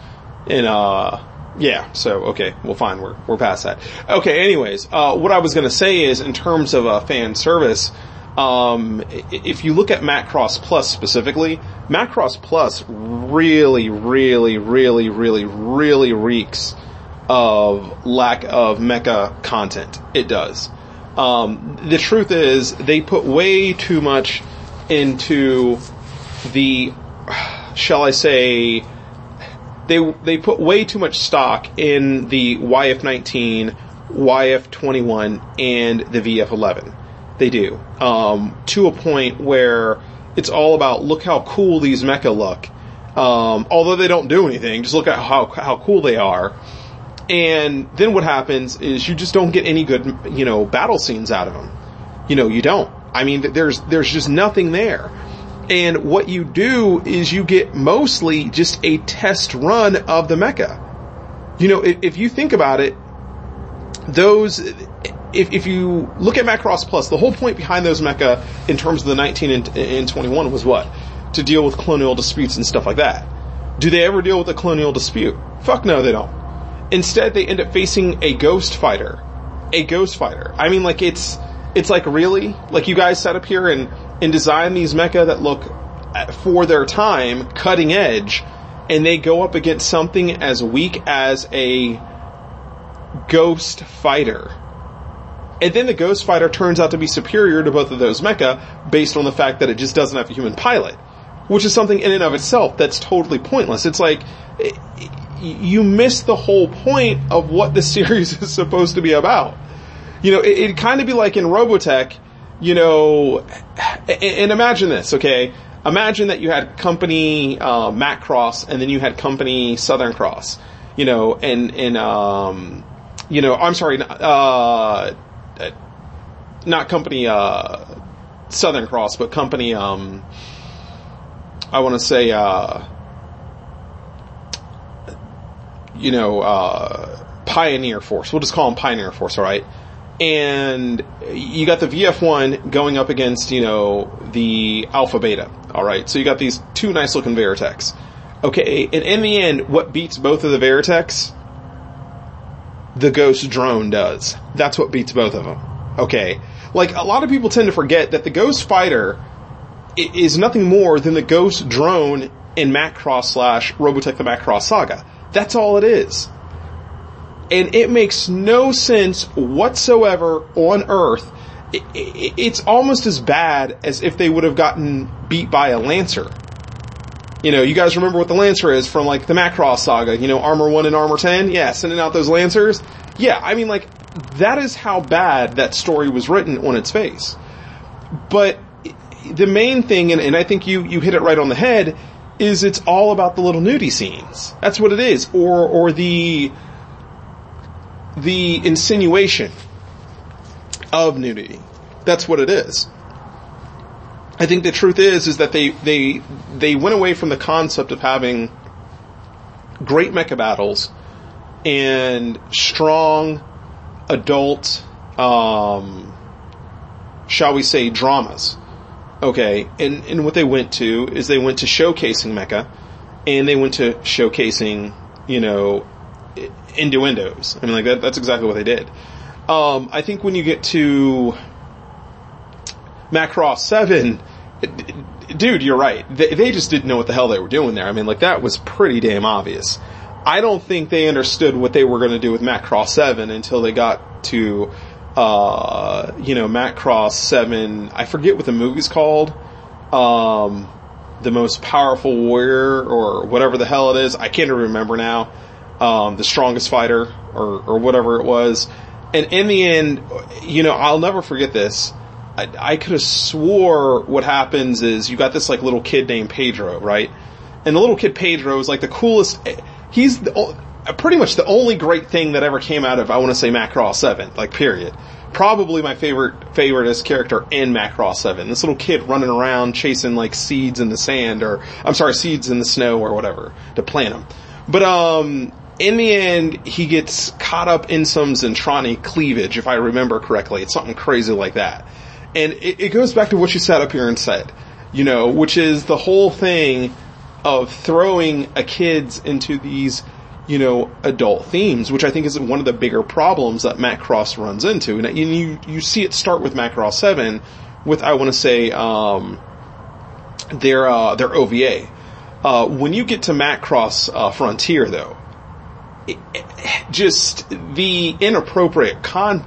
and uh Yeah, so, okay, well fine, we're, we're past that. Okay, anyways, uh, what I was gonna say is, in terms of, uh, fan service, um, if you look at Macross Plus specifically, Macross Plus really, really, really, really, really reeks of lack of mecha content. It does. Um, the truth is, they put way too much into the, shall I say, they they put way too much stock in the YF19, YF21, and the VF11. They do um, to a point where it's all about look how cool these mecha look. Um, although they don't do anything, just look at how how cool they are. And then what happens is you just don't get any good, you know, battle scenes out of them. You know, you don't. I mean, there's there's just nothing there. And what you do is you get mostly just a test run of the mecha. You know, if, if you think about it, those, if, if you look at Macross Plus, the whole point behind those mecha in terms of the 19 and, and 21 was what? To deal with colonial disputes and stuff like that. Do they ever deal with a colonial dispute? Fuck no, they don't. Instead, they end up facing a ghost fighter. A ghost fighter. I mean, like, it's, it's like really? Like you guys sat up here and, and design these mecha that look, uh, for their time, cutting edge, and they go up against something as weak as a ghost fighter. And then the ghost fighter turns out to be superior to both of those mecha based on the fact that it just doesn't have a human pilot. Which is something in and of itself that's totally pointless. It's like, you miss the whole point of what the series is supposed to be about. You know, it, it'd kind of be like in Robotech, you know, and, imagine this, okay? Imagine that you had company, uh, Cross, and then you had company Southern Cross, you know, and, and, um, you know, I'm sorry, uh, not company, uh, Southern Cross, but company, um, I want to say, uh, you know, uh, Pioneer Force. We'll just call them Pioneer Force, alright? And you got the VF1 going up against, you know, the Alpha Beta, alright? So you got these two nice looking Veritechs. Okay, and in the end, what beats both of the Veritechs? The Ghost Drone does. That's what beats both of them. Okay? Like, a lot of people tend to forget that the Ghost Fighter is nothing more than the Ghost Drone in Macross slash Robotech the Macross Saga. That's all it is. And it makes no sense whatsoever on Earth. I- I- It's almost as bad as if they would have gotten beat by a Lancer. You know, you guys remember what the Lancer is from like the Macross saga, you know, Armor 1 and Armor 10? Yeah, sending out those Lancers. Yeah, I mean like, that is how bad that story was written on its face. But the main thing, and, and I think you, you hit it right on the head, is it's all about the little nudie scenes. That's what it is. Or, or the, the insinuation of nudity. That's what it is. I think the truth is, is that they, they, they went away from the concept of having great mecha battles and strong adult, um, shall we say dramas. Okay, and, and what they went to is they went to showcasing mecha and they went to showcasing, you know, innuendos. I mean, like that, that's exactly what they did. Um, I think when you get to Macross 7, it- dude, you're right. They, they just didn't know what the hell they were doing there. I mean, like that was pretty damn obvious. I don't think they understood what they were going to do with Macross 7 until they got to, uh, you know, Macross 7, I forget what the movie's called. Um, the most powerful warrior or whatever the hell it is. I can't even remember now. Um, the strongest fighter or, or whatever it was. And in the end, you know, I'll never forget this. I, I could have swore what happens is you got this like little kid named Pedro, right? And the little kid Pedro is like the coolest. He's the, pretty much the only great thing that ever came out of I want to say Macross Seven, like period. Probably my favorite favoriteest character in Macross Seven. This little kid running around chasing like seeds in the sand, or I'm sorry, seeds in the snow or whatever to plant them. But um, in the end, he gets caught up in some Zentradi cleavage, if I remember correctly. It's something crazy like that. And it, it goes back to what you sat up here and said, you know, which is the whole thing of throwing a kids into these you know, adult themes, which I think is one of the bigger problems that Macross runs into. And you, you see it start with Macross 7 with, I want to say, um, their, uh, their OVA. Uh, when you get to Macross, uh, Frontier though, just the inappropriate con,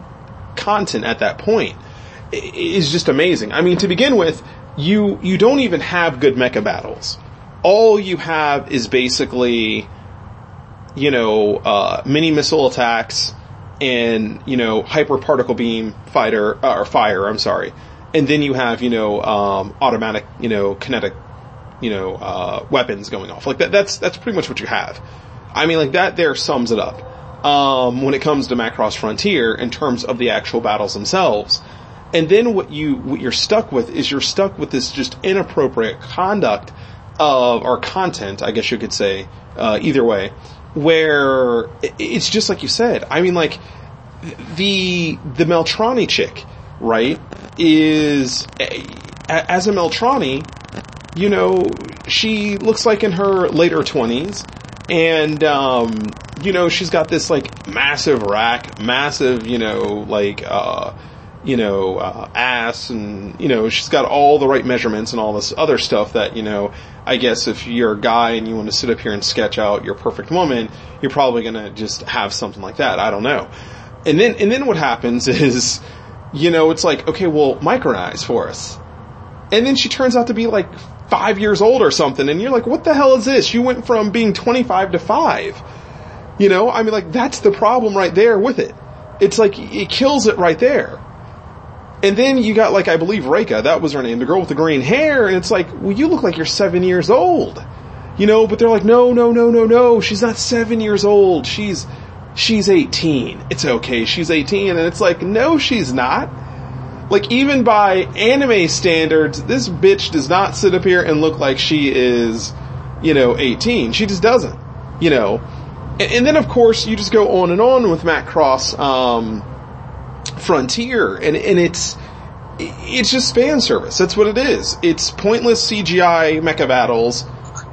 content at that point is just amazing. I mean, to begin with, you, you don't even have good mecha battles. All you have is basically, you know, uh, mini missile attacks and, you know, hyper particle beam fighter, uh, or fire, I'm sorry. And then you have, you know, um, automatic, you know, kinetic, you know, uh, weapons going off. Like that, that's, that's pretty much what you have. I mean, like that there sums it up. Um, when it comes to Macross Frontier in terms of the actual battles themselves. And then what you, what you're stuck with is you're stuck with this just inappropriate conduct of, or content, I guess you could say, uh, either way, where it's just like you said. I mean, like the the Meltrandi chick, right? Is as a Meltrandi, you know, she looks like in her later twenties, and um, you know, she's got this like massive rack, massive, you know, like uh, you know, uh, ass and, you know, she's got all the right measurements and all this other stuff that, you know, I guess if you're a guy and you want to sit up here and sketch out your perfect woman, you're probably gonna just have something like that. I don't know. And then, and then what happens is, you know, it's like, okay, well, micronize for us. And then she turns out to be like five years old or something and you're like, what the hell is this? You went from being 25 to five. You know, I mean like that's the problem right there with it. It's like, it kills it right there. And then you got like, I believe Reika, that was her name, the girl with the green hair, and it's like, well you look like you're seven years old. You know, but they're like, no, no, no, no, no, she's not seven years old, she's, she's 18. It's okay, she's 18, and it's like, no she's not. Like even by anime standards, this bitch does not sit up here and look like she is, you know, 18. She just doesn't. You know. And, and then of course you just go on and on with Macross, um, Frontier, and and it's it's just fan service. That's what it is. It's pointless CGI mecha battles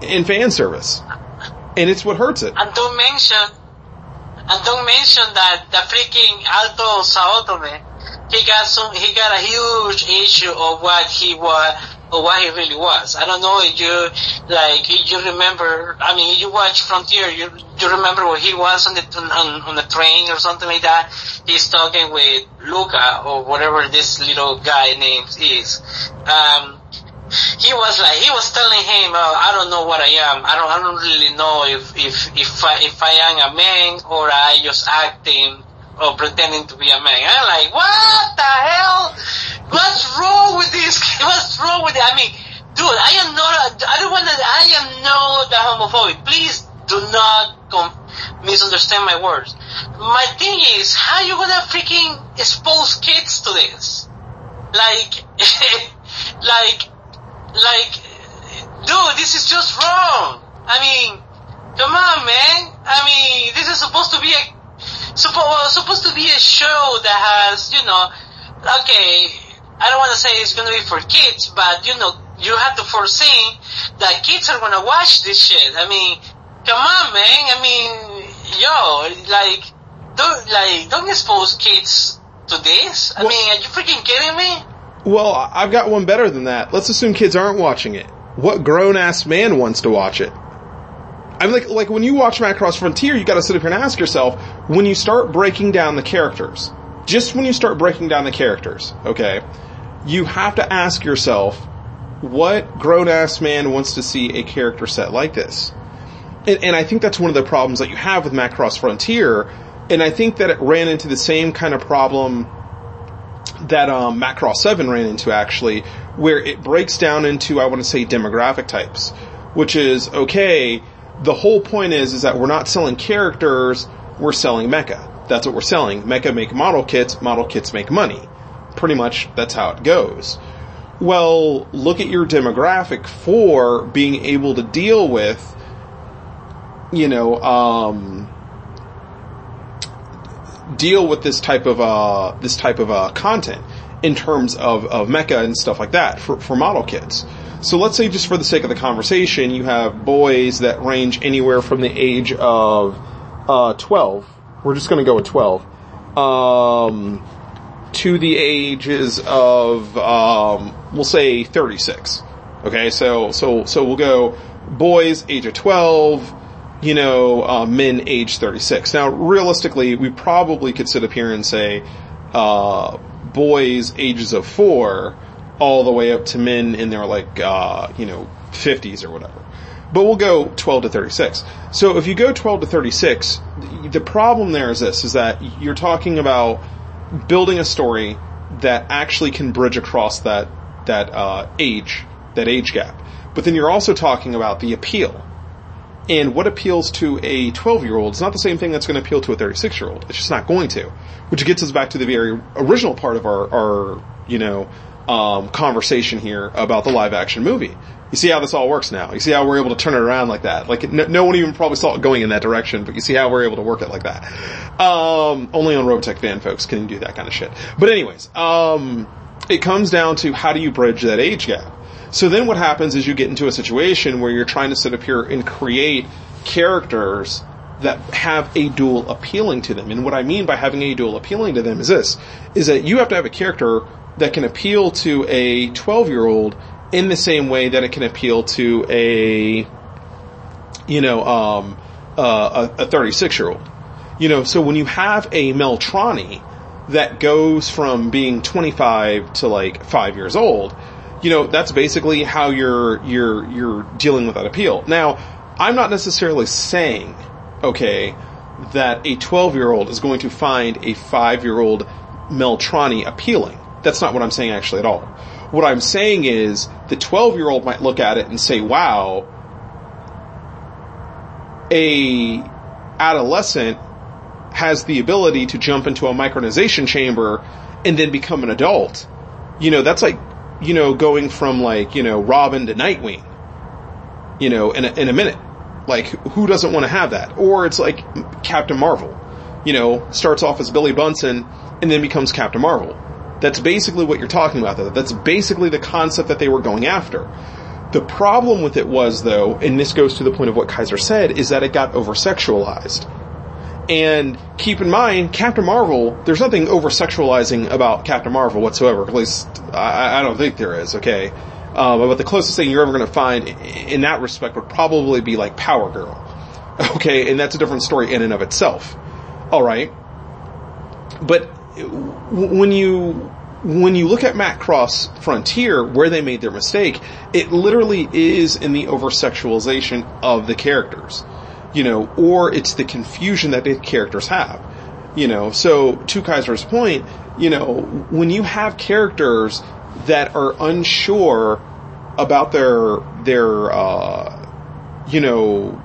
and fan service, and it's what hurts it. And don't mention, and don't mention that the freaking Alto Saotome, he got some, he got a huge issue of what he was, or what he really was. I don't know if you, like, if you remember, I mean, you watch Frontier, you, you remember what he was on the, on, on the train or something like that? He's talking with Luca, or whatever this little guy name is. Um, he was like, he was telling him, oh, I don't know what I am. I don't, I don't really know if, if, if I, if I am a man or I just acting or pretending to be a man. I'm like, what the hell? What's wrong with this? What's wrong with it? I mean, dude, I am not, I don't want to, I am not the homophobic. Please do not com- misunderstand my words. My thing is, how you gonna freaking expose kids to this? Like, like, like, dude, this is just wrong. I mean, come on, man. I mean, this is supposed to be a suppo- well, supposed to be a show that has, you know, okay, I don't want to say it's going to be for kids, but you know, you have to foresee that kids are going to watch this shit. I mean, come on, man. I mean, yo, like, don't like don't expose kids to this. I Well- mean, are you freaking kidding me? Well, I've got one better than that. Let's assume kids aren't watching it. What grown ass man wants to watch it? I'm like, like when you watch Macross Frontier, you gotta sit up here and ask yourself, when you start breaking down the characters, just when you start breaking down the characters, okay, you have to ask yourself, what grown ass man wants to see a character set like this? And, and I think that's one of the problems that you have with Macross Frontier, and I think that it ran into the same kind of problem that um, Macross 7 ran into actually, where it breaks down into, I want to say, demographic types, which is, okay, the whole point is, is that we're not selling characters, we're selling mecha. That's what we're selling. Mecha make model kits, model kits make money. Pretty much that's how it goes. Well, look at your demographic for being able to deal with, you know, um, deal with this type of uh this type of uh content in terms of of mecha and stuff like that for for model kits. So let's say just for the sake of the conversation, you have boys that range anywhere from the age of uh, 12. We're just going to go with 12. Um, to the ages of, um, we'll say 36. Okay, so, so, so we'll go boys age of 12, you know, uh, men age 36. Now, realistically, we probably could sit up here and say, uh, boys ages of 4 all the way up to men in their like, uh, you know, 50s or whatever. But we'll go 12 to 36. So if you go 12 to 36, the problem there is this, is that you're talking about building a story that actually can bridge across that, that, uh, age, that age gap. But then you're also talking about the appeal. And what appeals to a 12 year old is not the same thing that's going to appeal to a 36 year old. It's just not going to. Which gets us back to the very original part of our, our, you know, um, conversation here about the live action movie. You see how this all works now. You see how we're able to turn it around like that. Like no, no one even probably saw it going in that direction, but you see how we're able to work it like that. Um, only on Robotech fan folks can do that kind of shit. But anyways, um, it comes down to how do you bridge that age gap? So then what happens is you get into a situation where you're trying to sit up here and create characters that have a dual appealing to them. And what I mean by having a dual appealing to them is this, is that you have to have a character that can appeal to a 12 year old in the same way that it can appeal to a, you know, um, uh, a 36 year old. You know, so when you have a Meltrandi that goes from being 25 to like 5 years old, you know, that's basically how you're, you're, you're dealing with that appeal. Now, I'm not necessarily saying, okay, that a 12 year old is going to find a 5 year old Meltrandi appealing. That's not what I'm saying actually at all. What I'm saying is the 12 year old might look at it and say, wow, a adolescent has the ability to jump into a micronization chamber and then become an adult. You know, that's like, you know, going from like, you know, Robin to Nightwing, you know, in a, in a minute. Like, who doesn't want to have that? Or it's like Captain Marvel, you know, starts off as Billy Bunsen and then becomes Captain Marvel. That's basically what you're talking about though. That's basically the concept that they were going after. The problem with it was though, and this goes to the point of what Kaiser said, is that it got over-sexualized. And keep in mind, Captain Marvel, there's nothing over-sexualizing about Captain Marvel whatsoever. At least, I, I don't think there is, okay? Um, but the closest thing you're ever going to find in that respect would probably be like Power Girl. Okay, and that's a different story in and of itself. Alright? But when you when you look at Macross Frontier, where they made their mistake, it literally is in the over sexualization of the characters, you know, or it's the confusion that the characters have, you know. So to Kaiser's point, you know, when you have characters that are unsure about their their uh, you know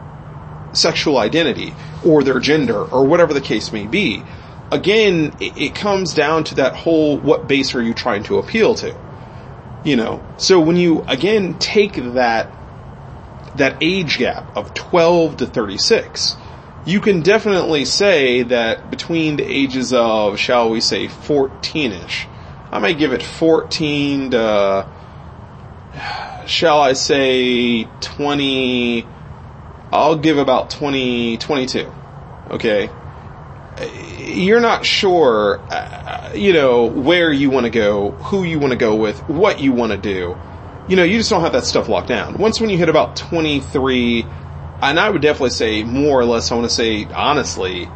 sexual identity or their gender or whatever the case may be, again, it, it comes down to that whole what base are you trying to appeal to? You know, so when you again take that that age gap of 12 to 36, you can definitely say that between the ages of, shall we say, 14ish, I might give it 14 to, shall I say, 20, I'll give about 20, 22. Okay? You're not sure, uh, you know, where you want to go, who you want to go with, what you want to do. You know, you just don't have that stuff locked down. Once when you hit about 23, and I would definitely say more or less, I want to say honestly,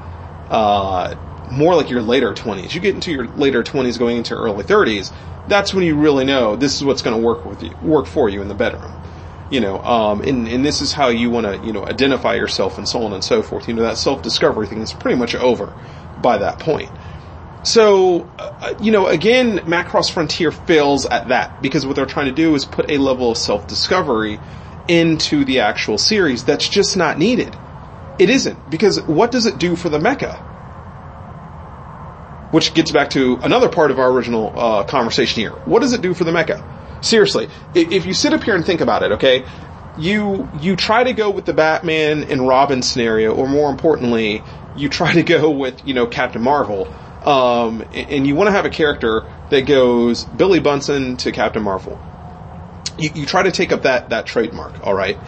uh, more like your later 20s. You get into your later 20s going into early 30s, that's when you really know this is what's going to work with you, work for you in the bedroom. You know, um, and, and this is how you want to, you know, identify yourself and so on and so forth. You know, that self-discovery thing is pretty much over by that point. So, uh, you know, again, Macross Frontier fails at that because what they're trying to do is put a level of self-discovery into the actual series that's just not needed. It isn't because what does it do for the mecha? Which gets back to another part of our original uh, conversation here. What does it do for the mecha? Seriously, if you sit up here and think about it, okay, you you try to go with the Batman and Robin scenario, or more importantly, you try to go with you know Captain Marvel, um, and you want to have a character that goes Billy Bunsen to Captain Marvel. You, you try to take up that that trademark, all right.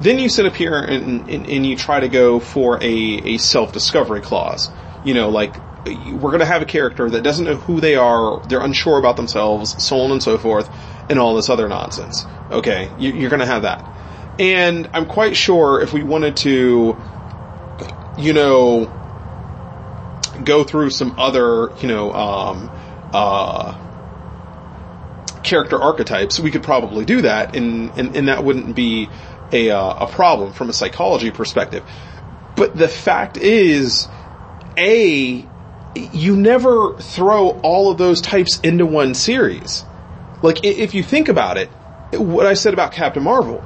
Then you sit up here and, and, and you try to go for a, a self-discovery clause. You know, like, we're gonna have a character that doesn't know who they are, they're unsure about themselves, so on and so forth, and all this other nonsense. Okay, you, you're gonna have that. And I'm quite sure if we wanted to, you know, go through some other, you know, um, uh, character archetypes, we could probably do that, and, and, and that wouldn't be a, uh, a problem from a psychology perspective. But the fact is, A, you never throw all of those types into one series. Like, if you think about it, what I said about Captain Marvel,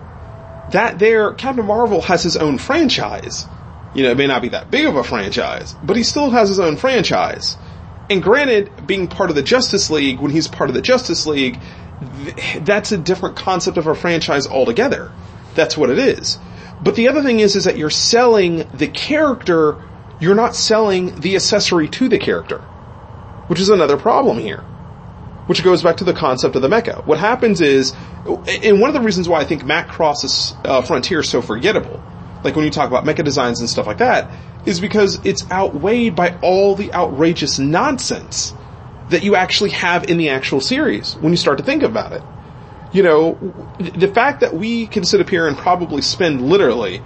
that there, Captain Marvel has his own franchise. You know, it may not be that big of a franchise, but he still has his own franchise. And granted, being part of the Justice League, when he's part of the Justice League, th- that's a different concept of a franchise altogether. That's what it is. But the other thing is, is that you're selling the character, you're not selling the accessory to the character. Which is another problem here. Which goes back to the concept of the mecha. What happens is, and one of the reasons why I think Macross's uh, Frontier is so forgettable, like when you talk about mecha designs and stuff like that, is because it's outweighed by all the outrageous nonsense that you actually have in the actual series when you start to think about it. You know, the fact that we can sit up here and probably spend literally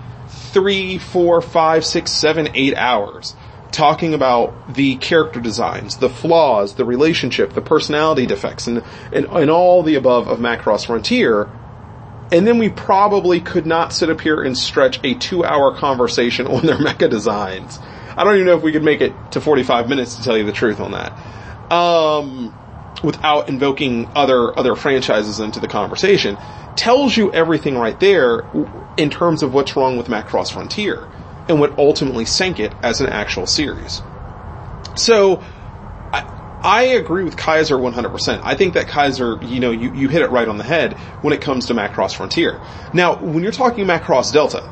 three, four, five, six, seven, eight hours talking about the character designs, the flaws, the relationship, the personality defects, and, and, and all the above of Macross Frontier, and then we probably could not sit up here and stretch a two hour conversation on their mecha designs. I don't even know if we could make it to 45 minutes to tell you the truth on that. Um, without invoking other, other franchises into the conversation tells you everything right there in terms of what's wrong with Macross Frontier and what ultimately sank it as an actual series. So, I agree with Kaiser 100%. I think that Kaiser, you know, you, you hit it right on the head when it comes to Macross Frontier. Now, when you're talking Macross Delta,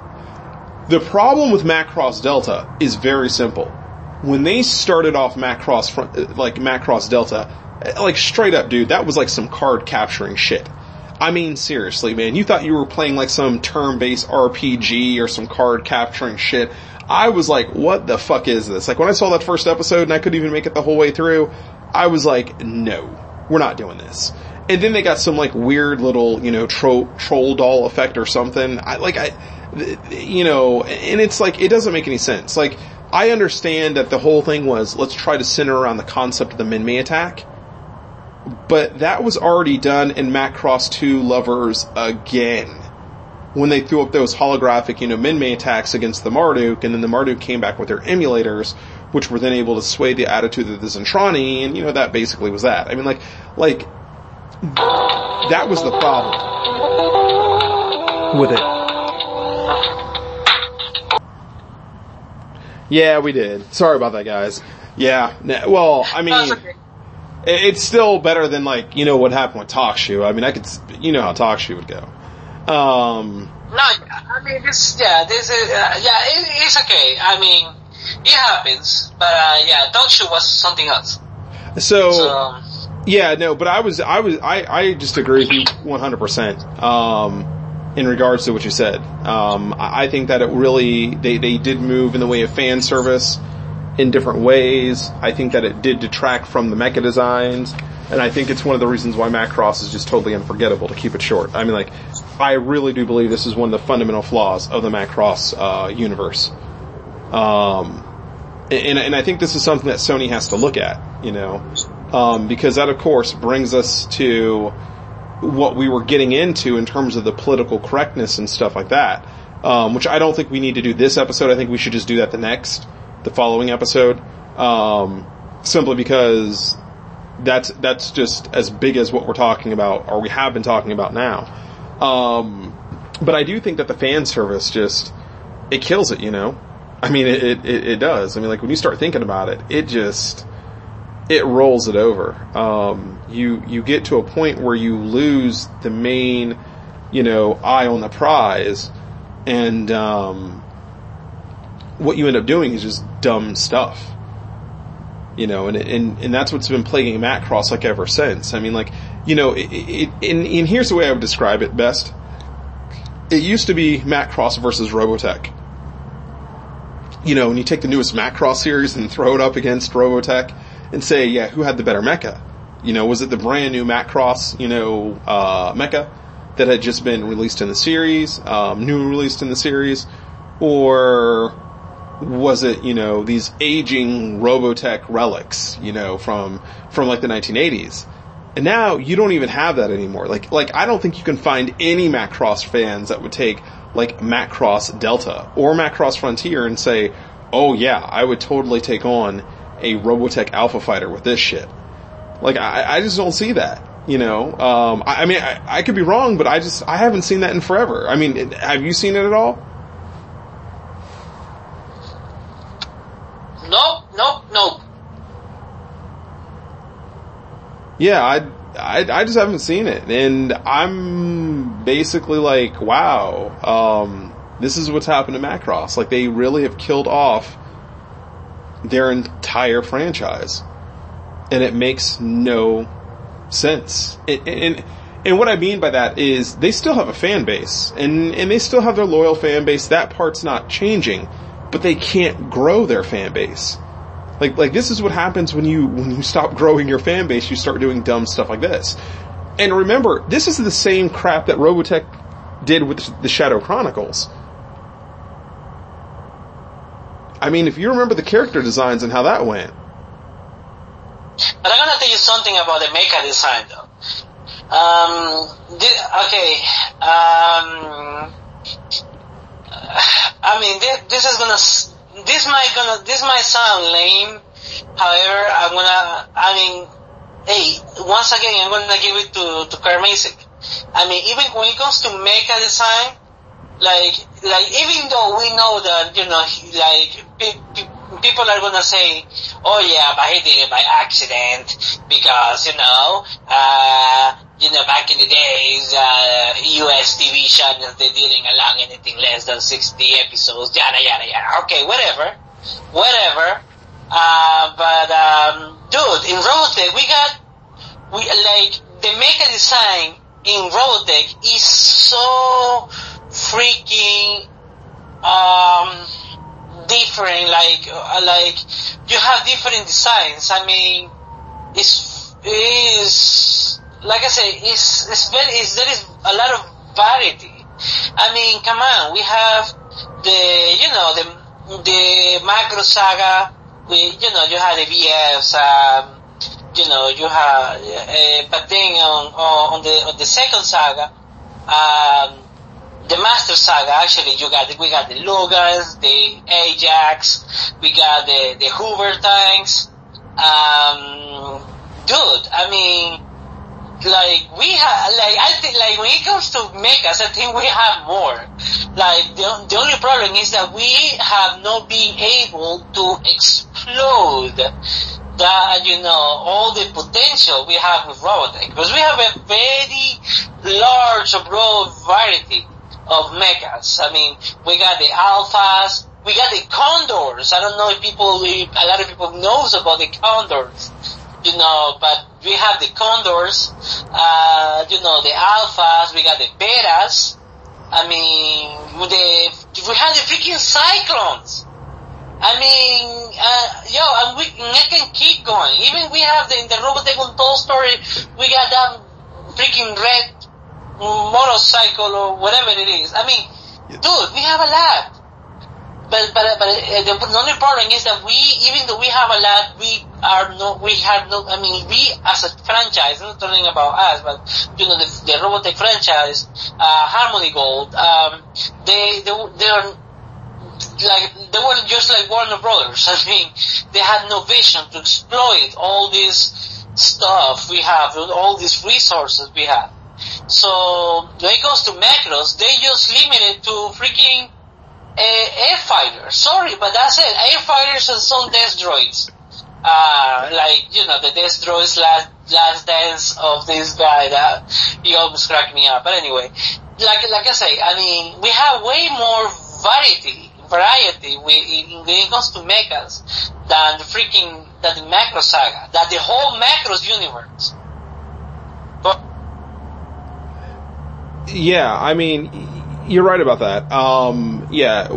the problem with Macross Delta is very simple. When they started off Macross, like Macross Delta, like straight up dude, that was like some card capturing shit. I mean, seriously, man, you thought you were playing like some turn-based RPG or some card capturing shit. I was like, what the fuck is this? Like when I saw that first episode and I couldn't even make it the whole way through, I was like, no, we're not doing this. And then they got some like weird little, you know, tro- troll doll effect or something. I like, I, you know, and it's like, it doesn't make any sense. Like, I understand that the whole thing was, let's try to center around the concept of the Minmay attack. But that was already done in Macross 2 Lovers again. When they threw up those holographic, you know, Minmay attacks against the Marduk, and then the Marduk came back with their emulators, which were then able to sway the attitude of the Zentradi, and you know, that basically was that. I mean, like, like, that was the problem with it. Yeah, we did. Sorry about that, guys. Yeah, well, I mean, it's still better than like, you know, what happened with TalkShoe. I mean, I could, you know how TalkShoe would go. Um, no, I mean, this, yeah, this is, uh, yeah, it, it's okay. I mean, it happens, but uh, yeah, TalkShoe was something else. So, so, yeah, no, but I was, I was, I, I just agree with you 100%, um, in regards to what you said. Um, I think that it really, they, they did move in the way of fan service in different ways. I think that it did detract from the mecha designs, and I think it's one of the reasons why Macross is just totally unforgettable to keep it short. I mean, like, I really do believe this is one of the fundamental flaws of the Macross, uh, universe. Um, and, and I think this is something that Sony has to look at, you know, um, because that of course brings us to what we were getting into in terms of the political correctness and stuff like that. Um, which I don't think we need to do this episode. I think we should just do that the next, the following episode. Um, simply because that's, that's just as big as what we're talking about, or we have been talking about now. Um, but I do think that the fan service just, it kills it, you know? I mean, it, it, it does. I mean, like when you start thinking about it, it just, it rolls it over. Um, you, you get to a point where you lose the main, you know, eye on the prize and, um, what you end up doing is just dumb stuff. You know, and, and, and that's what's been plaguing Macross like ever since. I mean, like, you know, it, it, and, and here's the way I would describe it best. it used to be Macross versus Robotech. You know, when you take the newest Macross series and throw it up against Robotech and say, yeah, who had the better mecha? You know, was it the brand new Macross, you know, uh, mecha that had just been released in the series, um, new released in the series, or was it, you know, these aging Robotech relics, you know, from, from like the 1980s? And now you don't even have that anymore. Like, like I don't think you can find any Macross fans that would take like Macross Delta or Macross Frontier and say, oh yeah, I would totally take on a Robotech Alpha Fighter with this shit. Like, I, I just don't see that. You know, um, I, I mean, I, I could be wrong, but I just, I haven't seen that in forever. I mean, have you seen it at all? No, nope, nope. Yeah, I, I, I just haven't seen it, and I'm basically like, wow, um, this is what's happened to Macross. Like, they really have killed off their entire franchise, and it makes no sense. And, and and what I mean by that is they still have a fan base, and and they still have their loyal fan base. That part's not changing, but they can't grow their fan base. Like, like this is what happens when you, when you stop growing your fan base, you start doing dumb stuff like this. And remember, this is the same crap that Robotech did with the Shadow Chronicles. I mean, if you remember the character designs and how that went. But I'm gonna tell you something about the mecha design though. Um, thi- okay, um, I mean, this, this is gonna, this might gonna, this might sound lame. However, I'm gonna, I mean, hey, once again, I'm gonna give it to, to Carl Macek. I mean, even when it comes to mecha design, like, like, even though we know that, you know, like, pe- pe- people are gonna say, oh yeah, but he did it by accident, because, you know, uh, you know, back in the days, uh, US TV channels, they didn't allow anything less than 60 episodes, yada, yada, yada. Okay, whatever. Whatever. Uh, but, um, dude, in Robotech, we got, we, like, the mecha design in Robotech is so freaking, um, different, like, uh, like, you have different designs. I mean, it's, is, like I say, it's, it's very, it's, there is a lot of variety. I mean, come on, we have the, you know, the, the Macross saga, we, you know, you have the VFs, um, you know, you have, uh, but then on, on, the, on the second saga, um, the Master Saga, actually, you got, we got the Logans, the Ajax, we got the, the Hoover tanks, um, dude, I mean, like, we have, like, I think, like, when it comes to mechas, I think we have more. Like, the, the only problem is that we have not been able to explode that, you know, all the potential we have with Robotech. Because we have a very large, broad variety of mechas. I mean, we got the alphas, we got the condors. I don't know if people, a lot of people knows about the condors, you know, but we have the condors, uh, you know, the alphas, we got the betas. I mean, the, we have the freaking cyclones. I mean, uh, yo, and we, and I can keep going. Even we have the, in the Robotech Untold story, we got that freaking red motorcycle or whatever it is. I mean, dude, we have a lot. But but but uh, the, the only problem is that we, even though we have a lot, we are no, we have no. I mean, we as a franchise, I'm not talking about us, but you know, the, the Robotech franchise, uh, Harmony Gold, um, they they they are like they were just like Warner Brothers. I mean, they had no vision to exploit all this stuff we have, all these resources we have. So when it comes to Macross, they just limited to freaking air fighters. Sorry, but that's it. Air fighters and some Destroids. Uh, like, you know, the Destroids last, last dance of this guy that he almost cracked me up. But anyway, like, like I say, I mean, we have way more variety, variety it comes to mechas than the freaking, than the Macross saga, than the whole Macross universe. But Yeah, I mean, You're right about that. Um, yeah,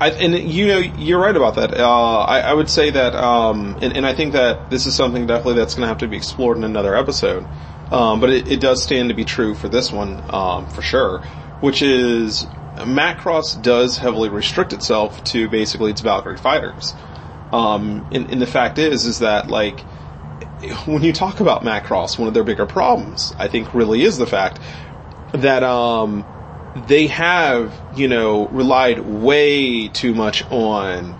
I, and you know, you're right about that. Uh, I, I would say that, um, and, and I think that this is something definitely that's going to have to be explored in another episode. Um, but it, it does stand to be true for this one, um, for sure, which is Macross does heavily restrict itself to basically its Valkyrie fighters. Um, and, and the fact is, is that like, when you talk about Macross, one of their bigger problems, I think really is the fact that, um, they have, you know, relied way too much on,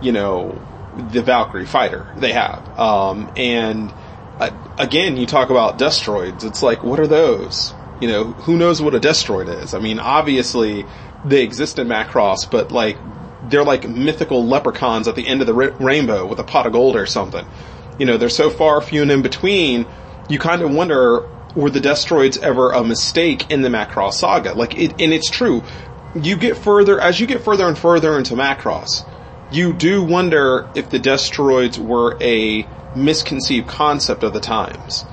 you know, the Valkyrie fighter. They have. Um, and, uh, again, you talk about Destroids. It's like, what are those? You know, who knows what a Destroid is? I mean, obviously, they exist in Macross, but like, they're like mythical leprechauns at the end of the ra- rainbow with a pot of gold or something. You know, they're so far few and in between, you kind of wonder, were the Destroids ever a mistake in the Macross saga? Like, it, and it's true. You get further, as you get further and further into Macross, you do wonder if the Destroids were a misconceived concept of the times.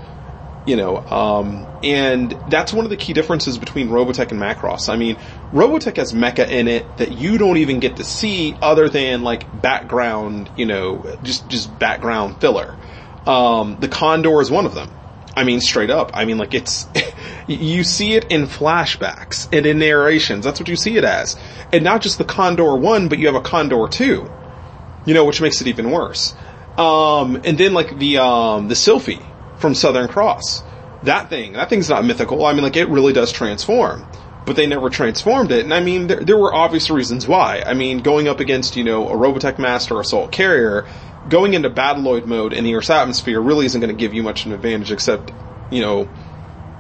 You know, um, and that's one of the key differences between Robotech and Macross. I mean, Robotech has mecha in it that you don't even get to see other than like background, you know, just, just background filler. Um, the Condor is one of them. I mean, straight up. I mean, like it's, you see it in flashbacks and in narrations. That's what you see it as. And not just the Condor 1, but you have a Condor 2. You know, which makes it even worse. Um, and then like the, um, the Sylphie from Southern Cross. That thing, that thing's not mythical. I mean, like it really does transform. But they never transformed it. And I mean, there, there were obvious reasons why. I mean, going up against, you know, a Robotech Master Assault Carrier, going into Battloid mode in the Earth's atmosphere really isn't going to give you much of an advantage except, you know,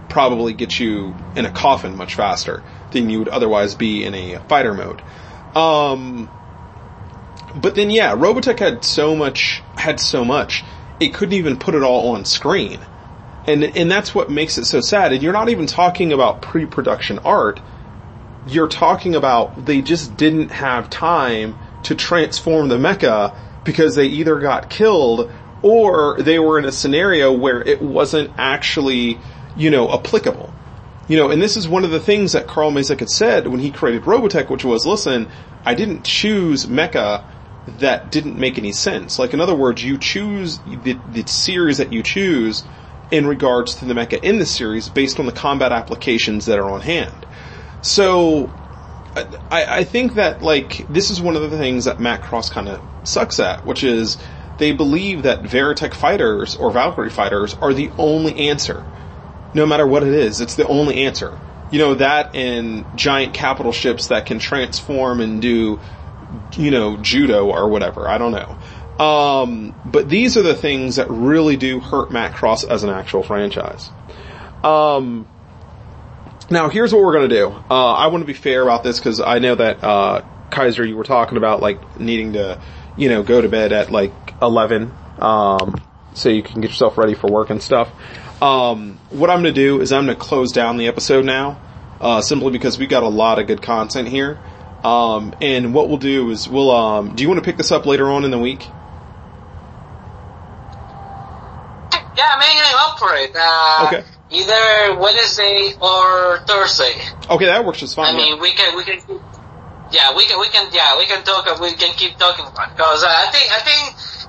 probably get you in a coffin much faster than you would otherwise be in a fighter mode. Um, but then yeah, Robotech had so much, had so much, it couldn't even put it all on screen. And, and that's what makes it so sad. And you're not even talking about pre-production art. You're talking about they just didn't have time to transform the mecha because they either got killed or they were in a scenario where it wasn't actually, you know, applicable. You know, and this is one of the things that Carl Macek had said when he created Robotech, which was, listen, I didn't choose mecha that didn't make any sense. Like, in other words, you choose the, the series that you choose in regards to the mecha in the series based on the combat applications that are on hand. So, I, I think that, like, this is one of the things that Macross kind of sucks at, which is they believe that Veritech fighters or Valkyrie fighters are the only answer. No matter what it is, it's the only answer. You know, that and giant capital ships that can transform and do, you know, judo or whatever. I don't know. Um, but these are the things that really do hurt Macross as an actual franchise. Um, now here's what we're gonna do. Uh, I want to be fair about this because I know that, uh, Kaiser, you were talking about like needing to, you know, go to bed at like 11, um, so you can get yourself ready for work and stuff. Um, what I'm gonna do is I'm gonna close down the episode now, uh, simply because we got a lot of good content here. Um, and what we'll do is we'll, um, do you want to pick this up later on in the week? Yeah, I'm up for it. Uh, Okay. Either Wednesday or Thursday. Okay, that works just fine. I mean, we can, we can, yeah, we can, we can, yeah, we can talk, we can keep talking about it. because uh, I think, I think,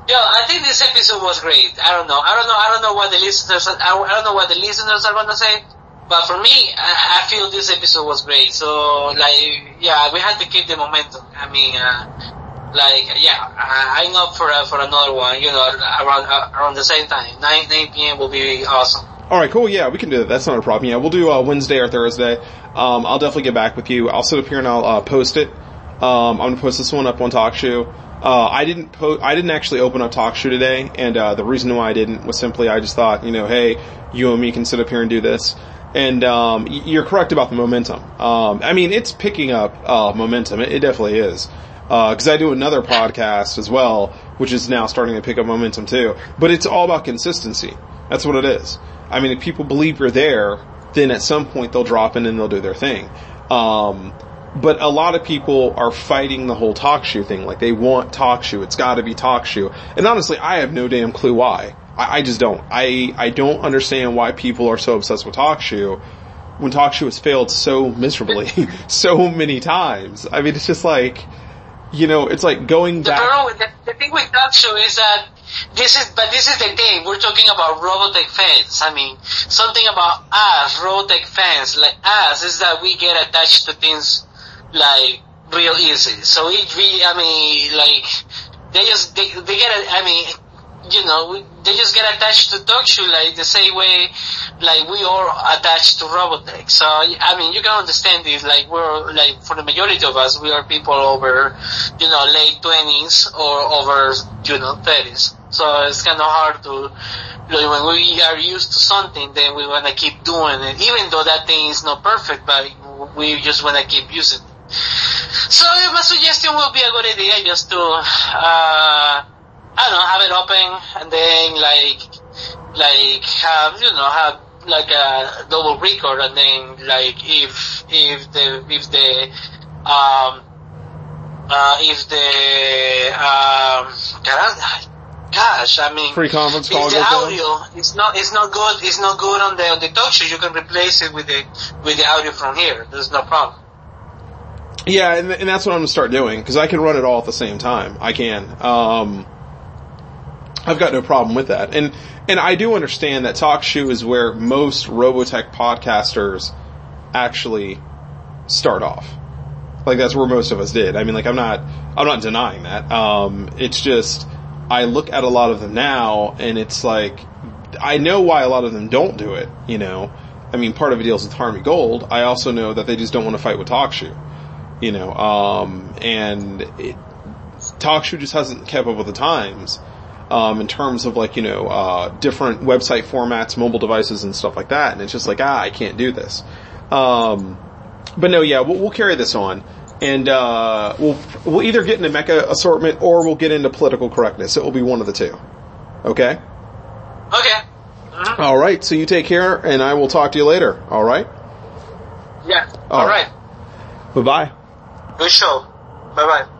yo, I think this episode was great. I don't know, I don't know, I don't know what the listeners, I, I don't know what the listeners are gonna say, but for me, I, I feel this episode was great. So, like, yeah, we had to keep the momentum. I mean, uh, like, yeah, I, I'm up for uh, for another one. You know, around uh, around the same time, nine nine p.m. will be awesome. Alright, cool, yeah, we can do that. That's not a problem. Yeah, we'll do, uh, Wednesday or Thursday. Um, I'll definitely get back with you. I'll sit up here and I'll, uh, post it. Um, I'm gonna post this one up on TalkShoe. Uh, I didn't I didn't actually open up TalkShoe today, and, uh, the reason why I didn't was simply I just thought, you know, hey, you and me can sit up here and do this. And, um, you're correct about the momentum. Um, I mean, it's picking up, uh, momentum. It, it definitely is. Uh, cause I do another podcast as well, which is now starting to pick up momentum too. But it's all about consistency. That's what it is. I mean, if people believe you're there, then at some point they'll drop in and they'll do their thing. Um, but a lot of people are fighting the whole TalkShoe thing. Like they want TalkShoe. It's gotta be TalkShoe. And honestly, I have no damn clue why. I, I just don't. I, I don't understand why people are so obsessed with TalkShoe when TalkShoe has failed so miserably, so many times. I mean, it's just like, you know, it's like going back. the, the thing with talk show is that this is, but this is the thing. We're talking about Robotech fans. I mean, something about us, Robotech fans, like us, is that we get attached to things like real easy. So it really, I mean, like they just they, they get, I mean, you know, they just get attached to show like the same way, like we are attached to Robotech. So I mean, you can understand this. Like we're like for the majority of us, we are people over, you know, late twenties or over, you know, thirties. So it's kind of hard to, like, when we are used to something, then we want to keep doing it, even though that thing is not perfect, but we just want to keep using it. So my suggestion would be a good idea just to, uh, I don't know, have it open and then like, like have, you know, have like a double record and then like if, if the, if the, um, uh, if the, um, gosh, I mean, Free conference call if the goes down? audio is not, it's not good, it's not good on the, on the touch you can replace it with the, with the audio from here. There's no problem. Yeah, and, and that's what I'm gonna start doing because I can run it all at the same time. I can. Um, I've got no problem with that, and and I do understand that TalkShoe is where most Robotech podcasters actually start off. Like that's where most of us did. I mean, like I'm not I'm not denying that. Um, it's just I look at a lot of them now, and it's like I know why a lot of them don't do it. You know, I mean, part of it deals with Harmony Gold. I also know that they just don't want to fight with TalkShoe you know, um, and it, just hasn't kept up with the times, um, in terms of like, you know, uh, different website formats, mobile devices and stuff like that, and it's just like, ah, I can't do this. Um, but no, yeah, we'll, we'll carry this on, and, uh, we'll, we'll either get into mecha assortment or we'll get into political correctness. It will be one of the two. Okay? Okay. Alright, so you take care, and I will talk to you later, alright? Yeah. All All right. right. Bye bye. Good show. Bye bye.